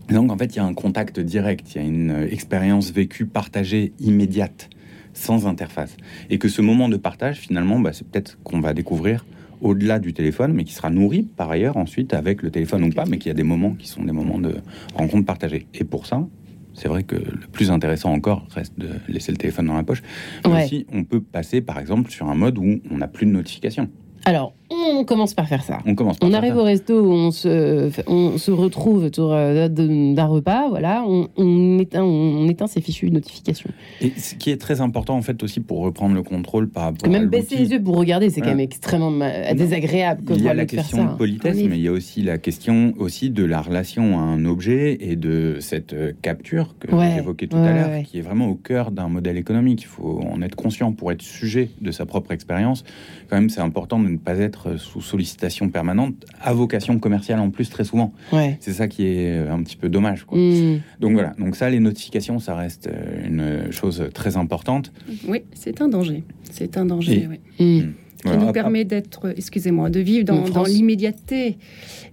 donc en fait il y a un contact direct, il y a une expérience vécue, partagée, immédiate sans interface. Et que ce moment de partage, finalement, bah, c'est peut-être qu'on va découvrir au-delà du téléphone, mais qui sera nourri par ailleurs ensuite avec le téléphone ou pas, mais qu'il y a des moments qui sont des moments de rencontre partagée. Et pour ça, c'est vrai que le plus intéressant encore reste de laisser le téléphone dans la poche. Mais aussi, on peut passer par exemple sur un mode où on n'a plus de notification. Alors, on commence par faire ça. On commence On arrive au resto, on se, on se retrouve autour euh, d'un repas, voilà, on, éteint, on, éteint ces fichues notifications. Et ce qui est très important, en fait, aussi pour reprendre le contrôle par rapport même baisser les yeux pour regarder, c'est quand même extrêmement désagréable. il y a la question de politesse, mais il y a aussi la question aussi de la relation à un objet et de cette euh, capture que j'évoquais tout à l'heure, qui est vraiment au cœur d'un modèle économique. Il faut en être conscient pour être sujet de sa propre expérience. Quand même, c'est important de ne pas être sous sollicitation permanente, à vocation commerciale en plus très souvent. C'est ça qui est euh, un petit peu dommage. Mm. Donc voilà, donc ça, les notifications, ça reste euh, une chose très importante. Oui, c'est un danger. C'est un danger, oui. Mm. Mm. Qui nous permet d'être, excusez-moi, de vivre dans, l'immédiateté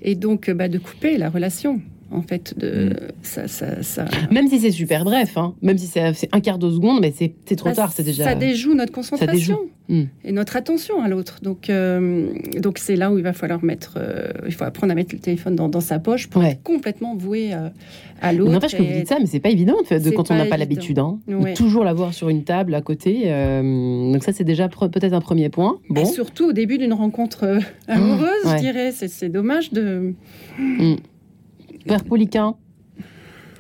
et donc bah, de couper la relation en fait. De, mm. ça, ça, Même si c'est super bref, hein. même si c'est un quart de seconde, mais c'est trop bah, tard, c'est déjà. Ça déjoue notre concentration mm. et notre attention à l'autre. Donc, euh, donc c'est là où il va falloir mettre, euh, il faut apprendre à mettre le téléphone dans, sa poche pour être complètement voué euh, à l'autre. N'empêche que vous dites ça, mais c'est pas évident de, quand on n'a pas l'habitude, hein, de toujours l'avoir sur une table à côté. donc ça, c'est déjà peut-être un premier point. Bon. Et surtout au début d'une rencontre amoureuse, je dirais, c'est dommage de. Mm. Père Poliquin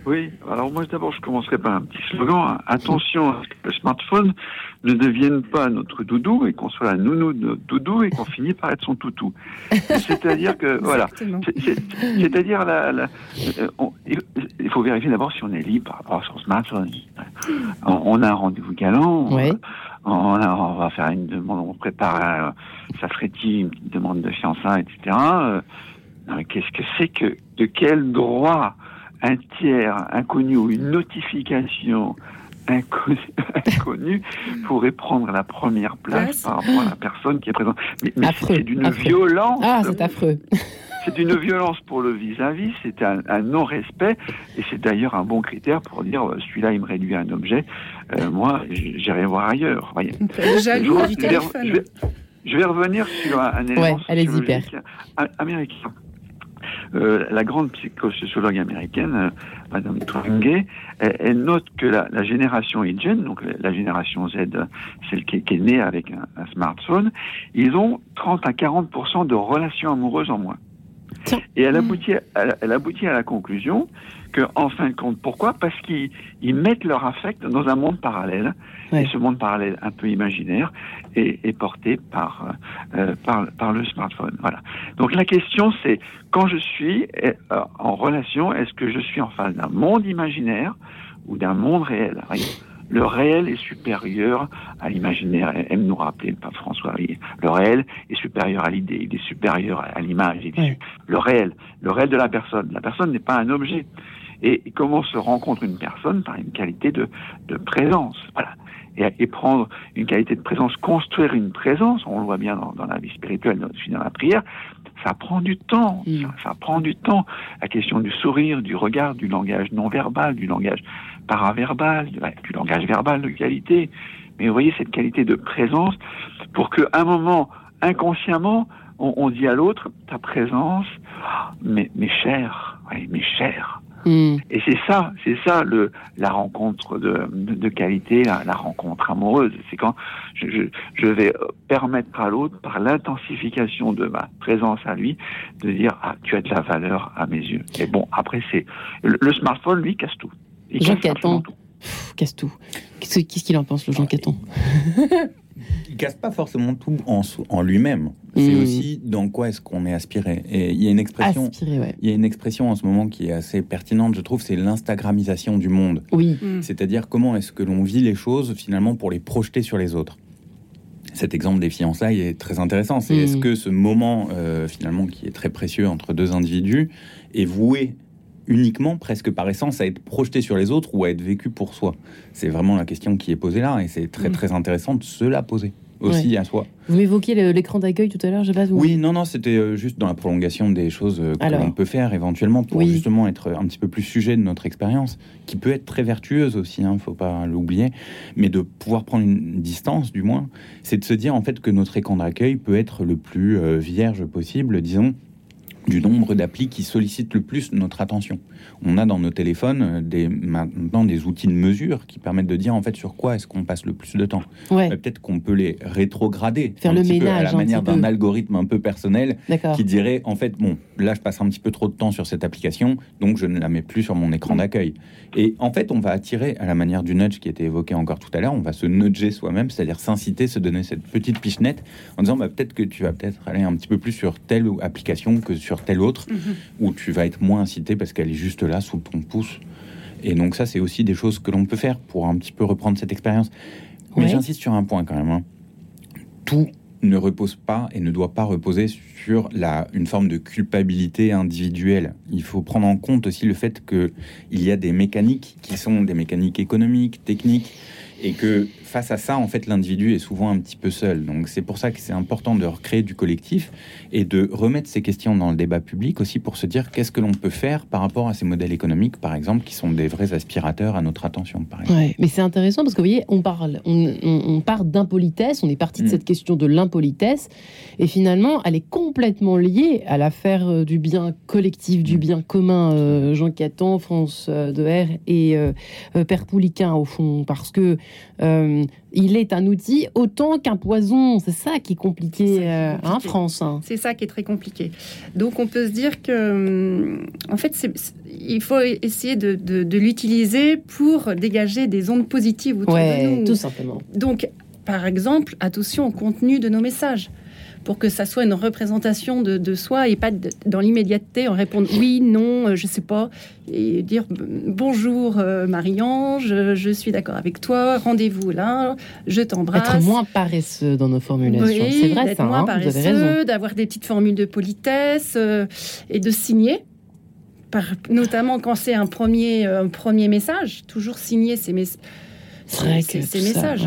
oui, alors moi d'abord je commencerai par un petit slogan. Attention à ce que le smartphone ne devienne pas notre doudou et qu'on soit la nounou de notre doudou et qu'on finisse par être son toutou. C'est-à-dire que voilà, c'est-à-dire la, il faut vérifier d'abord si on est libre par rapport à son smartphone. On, a un rendez-vous galant. On, va faire une demande, on prépare sa frétille, une demande de fiançailles, etc. Qu'est-ce que c'est que de quel droit un tiers inconnu ou une notification inconnue pourrait prendre la première place par rapport à la personne qui est présente? Mais, c'est d'une violence. Ah, c'est affreux. C'est d'une violence pour le vis-à-vis, c'est un, non-respect, et c'est d'ailleurs un bon critère pour dire euh, celui-là, il me réduit à un objet, euh, moi, j'irai voir ailleurs. Jaloux du téléphone. Je vais, revenir sur un, élément américain. Euh, la grande psychosociologue américaine, euh, Madame Twenge, elle, note que la, génération Y, donc la, génération Z, celle qui, est née avec un, smartphone, ils ont 30 à 40 de relations amoureuses en moins. Et elle aboutit, elle aboutit à la conclusion en fin de compte, pourquoi? Parce qu'ils mettent leur affect dans un monde parallèle, et ce monde parallèle un peu imaginaire est, porté par, euh, par, par le smartphone. Voilà. Donc la question c'est quand je suis euh, en relation, est-ce que je suis en face d'un monde imaginaire ou d'un monde réel? Le réel est supérieur à l'imaginaire. Aime nous rappeler le pape François. Le réel est supérieur à l'idée, il est supérieur à l'image. Le réel, le réel de la personne. La personne n'est pas un objet. Et comment se rencontre une personne par une qualité de, de présence. Voilà. Et, et, prendre une qualité de présence, construire une présence, on le voit bien dans, dans la vie spirituelle, dans, la prière, ça prend du temps. Mm. Ça, prend du temps. La question du sourire, du regard, du langage non verbal, du langage paraverbal, du, du langage verbal de qualité. Mais vous voyez cette qualité de présence pour qu'à un moment, inconsciemment, on, on dit à l'autre, ta présence, mais, mais cher, oui, mais cher. Mm. Et c'est ça, c'est ça le, la rencontre de, de, qualité, la, rencontre amoureuse. C'est quand je, je, vais permettre à l'autre, par l'intensification de ma présence à lui, de dire ah tu as de la valeur à mes yeux. Et bon après c'est le, smartphone lui casse tout. Il Jean casse, casse tout. Qu'est-ce qu'il en pense le Jean Caton? Il casse pas forcément tout en, en lui-même. C'est hmm. aussi dans quoi est-ce qu'on est aspiré. Et il y a une expression, il y a une expression en ce moment qui est assez pertinente, je trouve, c'est l'instagramisation du monde. Oui. Hmm. C'est-à-dire comment est-ce que l'on vit les choses finalement pour les projeter sur les autres. Cet exemple des fiançailles est très intéressant. C'est est-ce hmm. que ce moment euh, finalement qui est très précieux entre deux individus est voué uniquement, presque par essence, à être projeté sur les autres ou à être vécu pour soi. C'est vraiment la question qui est posée là, et c'est très très intéressant de se la poser aussi à soi. Vous m'évoquiez l'écran d'accueil tout à l'heure, je sais pas. Oui, non, non, c'était euh, juste dans la prolongation des choses euh, que l'on peut faire éventuellement pour justement être un petit peu plus sujet de notre expérience, qui peut être très vertueuse aussi, ne hein, faut pas l'oublier, mais de pouvoir prendre une distance, du moins, c'est de se dire en fait que notre écran d'accueil peut être le plus euh, vierge possible, disons, du nombre d'applis qui sollicitent le plus notre attention. On a dans nos téléphones euh, des, maintenant des outils de mesure qui permettent de dire en fait sur quoi est-ce qu'on passe le plus de temps. Peut-être qu'on peut les rétrograder Faire le ménage, à la manière d'un algorithme un peu personnel qui dirait en fait bon là je passe un petit peu trop de temps sur cette application donc je ne la mets plus sur mon écran mm. d'accueil. Et en fait on va attirer à la manière du nudge qui était évoqué encore tout à l'heure, on va se nudger soi-même, c'est-à-dire s'inciter, se donner cette petite pichenette en disant bah, peut-être que tu vas peut-être aller un petit peu plus sur telle application que sur telle autre, mhm. où tu vas être moins incité parce qu'elle est juste là sous ton pouce. Et donc ça, c'est aussi des choses que l'on peut faire pour un petit peu reprendre cette expérience. Mais j'insiste sur un point quand même. Hein. Tout ne repose pas et ne doit pas reposer sur la, une forme de culpabilité individuelle. Il faut prendre en compte aussi le fait qu'il y a des mécaniques qui sont des mécaniques économiques, techniques, et que face à ça, en fait, l'individu est souvent un petit peu seul. Donc c'est pour ça que c'est important de recréer du collectif et de remettre ces questions dans le débat public aussi pour se dire qu'est-ce que l'on peut faire par rapport à ces modèles économiques, par exemple, qui sont des vrais aspirateurs à notre attention, par exemple. mais c'est intéressant parce que vous voyez, on parle, on, on, part d'impolitesse, on est parti de mm. cette question de l'impolitesse, et finalement, elle est complètement liée à l'affaire euh, du bien collectif, du mm. bien commun. Euh, Jean Catan, France euh, de R et Père Pouliquin, au fond, parce que euh, il est un outil autant qu'un poison. C'est ça qui est compliqué, euh, en France. Hein. C'est ça qui est très compliqué. Donc on peut se dire que, euh, en fait, il faut essayer de, l'utiliser pour dégager des ondes positives autour de nous. Tout simplement. Donc, par exemple, attention au contenu de nos messages pour que ça soit une représentation de, soi et pas dans l'immédiateté en répondre oui, non, euh, je sais pas, et dire bonjour euh, Marie-Ange, je suis d'accord avec toi, rendez-vous là, je t'embrasse. Être moins paresseux dans nos formulations, c'est vrai ça, moins hein, paresseux, d'avoir des petites formules de politesse euh, et de signer. Par, notamment quand c'est un premier, un premier message, toujours signer ces, messages. ces messages.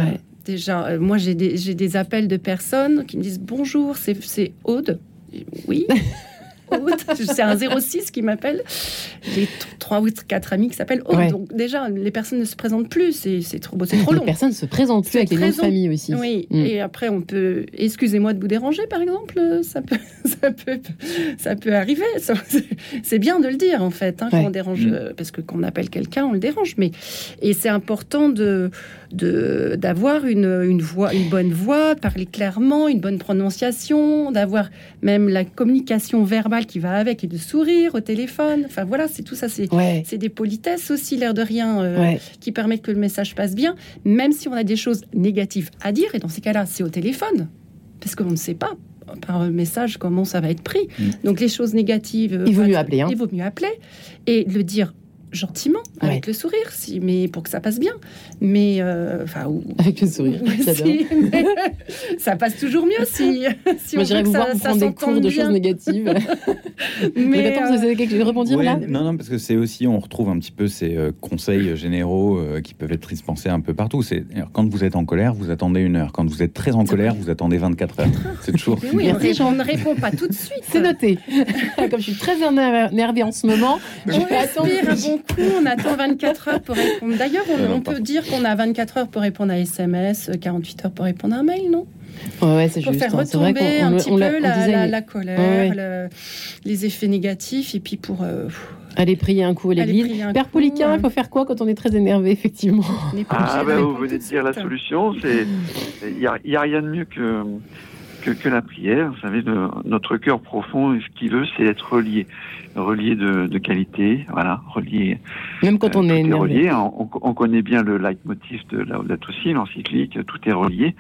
Euh, moi, j'ai des, appels de personnes qui me disent bonjour, c'est Aude. Oui. c'est un 06 qui m'appelle. J'ai trois ou quatre amis qui s'appellent Aude. Donc déjà, les personnes ne se présentent plus. C'est trop, trop long. Les personnes ne se présentent plus avec les noms de famille aussi. Oui. Mm. Et après, on peut. Excusez-moi de vous déranger, par exemple. Ça peut, ça peut, ça peut arriver. C'est bien de le dire en fait. Hein, quand on dérange, mm. parce que quand on appelle quelqu'un, on le dérange. Mais et c'est important de d'avoir une, une voix, une bonne voix, parler clairement, une bonne prononciation, d'avoir même la communication verbale qui va avec et de sourire au téléphone. Enfin voilà, c'est tout ça, c'est des politesses aussi, l'air de rien, euh, qui permettent que le message passe bien, même si on a des choses négatives à dire. Et dans ces cas-là, c'est au téléphone, parce qu'on ne sait pas par message comment ça va être pris. Mm. Donc les choses négatives, il vaut mieux appeler. Hein. Il vaut mieux appeler et le dire gentiment, avec le sourire, si, mais pour que ça passe bien. Mais euh, enfin, avec le sourire, ça passe toujours mieux si. si Moi, j'irais vous voir prendre des cours de choses négatives. mais attends, vous avez quelque chose à rebondir là Non, non, parce que c'est aussi, on retrouve un petit peu ces euh, conseils généraux euh, qui peuvent être dispensés un peu partout. C'est quand vous êtes en colère, vous attendez une heure. Quand vous êtes très en colère, vous attendez 24 heures. C'est toujours. Oui, on ne répond pas tout de suite. C'est noté. Comme je suis très énervée en ce moment, je vais attendre. Un bon on attend 24 heures pour répondre. D'ailleurs, on, peut dire qu'on a 24 heures pour répondre à SMS, 48 heures pour répondre à un mail, non? Ouais, c'est juste. Pour faire hein. retomber un petit peu la, colère, les effets négatifs, et puis pour. Euh, Aller prier un coup à l'église. Père Poliquin, il faut faire quoi quand on est très énervé, effectivement? Ah, ben vous venez de dire la solution. Il n'y a, a, rien de mieux que que, que la prière. Vous savez, notre cœur profond, ce qu'il veut, c'est être relié, relié de, de, qualité, voilà, relié. Même quand on est, est relié. On, on, connaît bien le leitmotiv de Laudato Si, l'encyclique, tout est relié.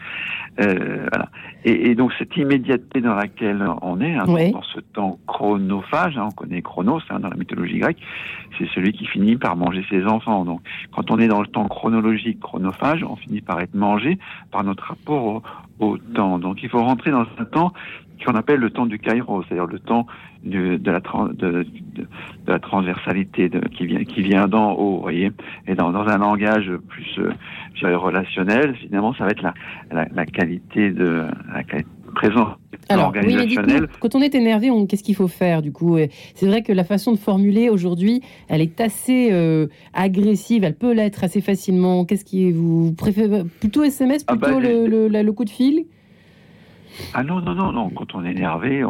Euh, voilà. Et, et, donc cette immédiateté dans laquelle on est, hein, dans ce temps chronophage, hein, on connaît Chronos hein, dans la mythologie grecque, c'est celui qui finit par manger ses enfants. Donc quand on est dans le temps chronologique, chronophage, on finit par être mangé par notre rapport au, au temps. Donc il faut rentrer dans un temps qu'on appelle le temps du kairos, c'est-à-dire le temps de, de, la, de, de, la transversalité qui vient qui vient d'en haut, vous voyez. Et dans, dans un langage plus euh, relationnel, finalement, ça va être la, la, la qualité de la qualité présence alors, oui, mais quand on est énervé, qu'est-ce qu'il faut faire du coup? C'est vrai que la façon de formuler aujourd'hui, elle est assez euh, agressive, elle peut l'être assez facilement. Qu'est-ce qui vous préférez Plutôt SMS, ah plutôt bah, le, le, coup de fil? Ah non, non, non, non. Quand on est énervé,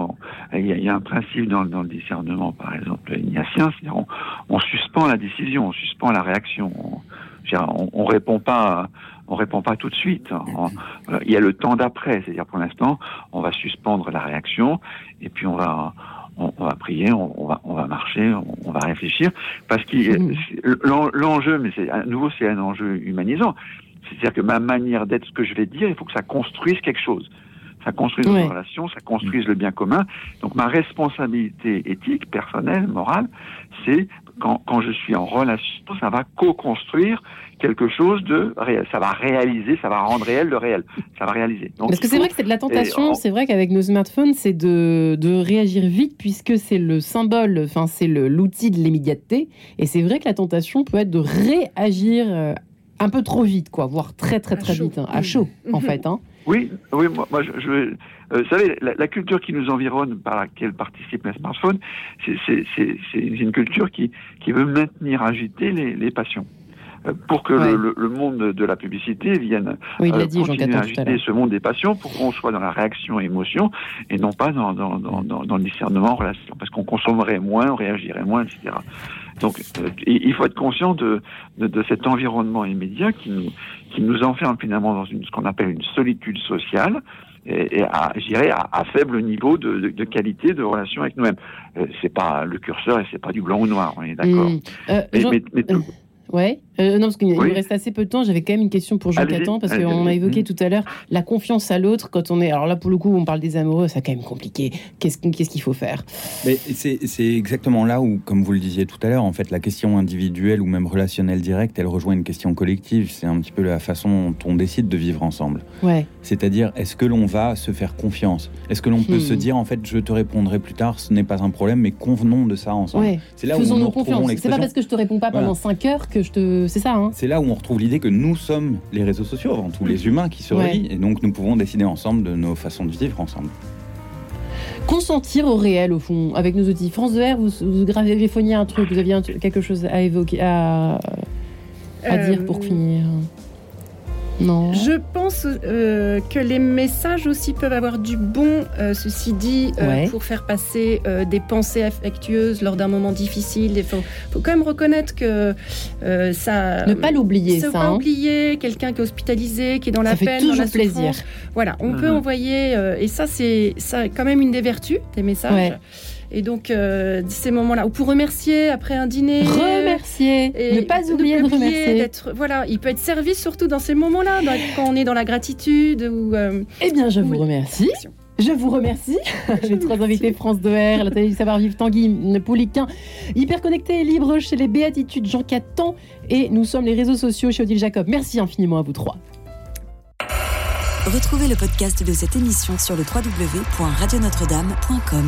il y, a un principe dans, dans, le discernement, par exemple, ignatien, c'est-à-dire on, on, suspend la décision, on suspend la réaction. On, on, répond pas, on répond pas tout de suite. il y a le temps d'après, c'est-à-dire pour l'instant, on va suspendre la réaction et puis on va, on, va prier, on, va, on va marcher, on, va réfléchir, parce que mmh. l'enjeu, mais c'est à nouveau c'est un enjeu humanisant. C'est-à-dire que ma manière d'être, ce que je vais dire, il faut que ça construise quelque chose ça construise une relation, ça construise le bien commun. Donc ma responsabilité éthique, personnelle, morale, c'est quand, quand je suis en relation, ça va co-construire quelque chose de réel. Ça va réaliser, ça va rendre réel le réel. Ça va réaliser. Donc, Parce que c'est vrai que c'est de la tentation, c'est vrai qu'avec nos smartphones, c'est de, de, réagir vite puisque c'est le symbole, enfin c'est l'outil de l'immédiateté. Et c'est vrai que la tentation peut être de réagir euh, un peu trop vite, quoi, voire très très très vite, hein, à chaud en fait. Hein. Oui, oui, moi, je, je euh, vous savez, la, culture qui nous environne, par laquelle participe les smartphones, c'est une culture qui, veut maintenir agitées les, les passions pour que le, le, monde de la publicité vienne oui, euh, dit, continuer à agiter ce monde des passions pour qu'on soit dans la réaction émotion et non pas dans, dans, dans, dans le discernement relation parce qu'on consommerait moins, on réagirait moins, etc. Donc euh, il faut être conscient de, de, de, cet environnement immédiat qui nous, qui nous enferme finalement dans une, ce qu'on appelle une solitude sociale et, à, à, à, faible niveau de, de, de, qualité de relation avec nous-mêmes. Euh, c'est pas le curseur et c'est pas du blanc ou noir, on est d'accord. Mmh. Euh, mais, mais, tout, Ouais. Euh, non, parce qu'il me reste assez peu de temps. J'avais quand même une question pour Jean Catan, parce qu'on a évoqué tout à l'heure la confiance à l'autre quand on est. Alors là, pour le coup, on parle des amoureux, c'est quand même compliqué. Qu'est-ce qu'il faut faire? C'est exactement là où, comme vous le disiez tout à l'heure, en fait, la question individuelle ou même relationnelle directe, elle rejoint une question collective. C'est un petit peu la façon dont on décide de vivre ensemble. Ouais. C'est-à-dire, est-ce que l'on va se faire confiance? Est-ce que l'on peut se hmm. dire, en fait, je te répondrai plus tard, ce n'est pas un problème, mais convenons de ça ensemble. Ouais. C'est là Faisons où nous confiance. C'est pas parce que je te réponds pas pendant 5 heures que je te. C'est ça, hein. C'est là où on retrouve l'idée que nous sommes les réseaux sociaux, avant tout les humains qui se relient, et donc nous pouvons décider ensemble de nos façons de vivre ensemble. Consentir au réel, au fond, avec nos outils. France de R, vous, vous un truc, vous aviez quelque chose à évoquer, à, à dire pour euh, finir non. Je pense euh, que les messages aussi peuvent avoir du bon, euh, ceci dit, euh, pour faire passer des pensées affectueuses lors d'un moment difficile. Il faut, quand même reconnaître que ça. Ne pas l'oublier, ça. Ne pas hein. oublier quelqu'un qui est hospitalisé, qui est dans la peine, dans la plaisir. Voilà, on peut envoyer, et ça, c'est quand même une des vertus des messages. Et donc, euh, ces moments-là, ou pour remercier après un dîner. Remercier. Et ne pas oublier de remercier. Voilà, il peut être servi surtout dans ces moments-là, quand on est dans la gratitude. Ou, euh, eh bien, je vous remercie. Je vous remercie. J'ai trois invités France 2R, la télé du savoir-vivre Tanguy Pouliquin, hyper connecté et libre chez les Béatitudes Jean Catan et nous sommes les réseaux sociaux chez Odile Jacob. Merci infiniment à vous trois. Retrouvez le podcast de cette émission sur le www.radionotre-dame.com.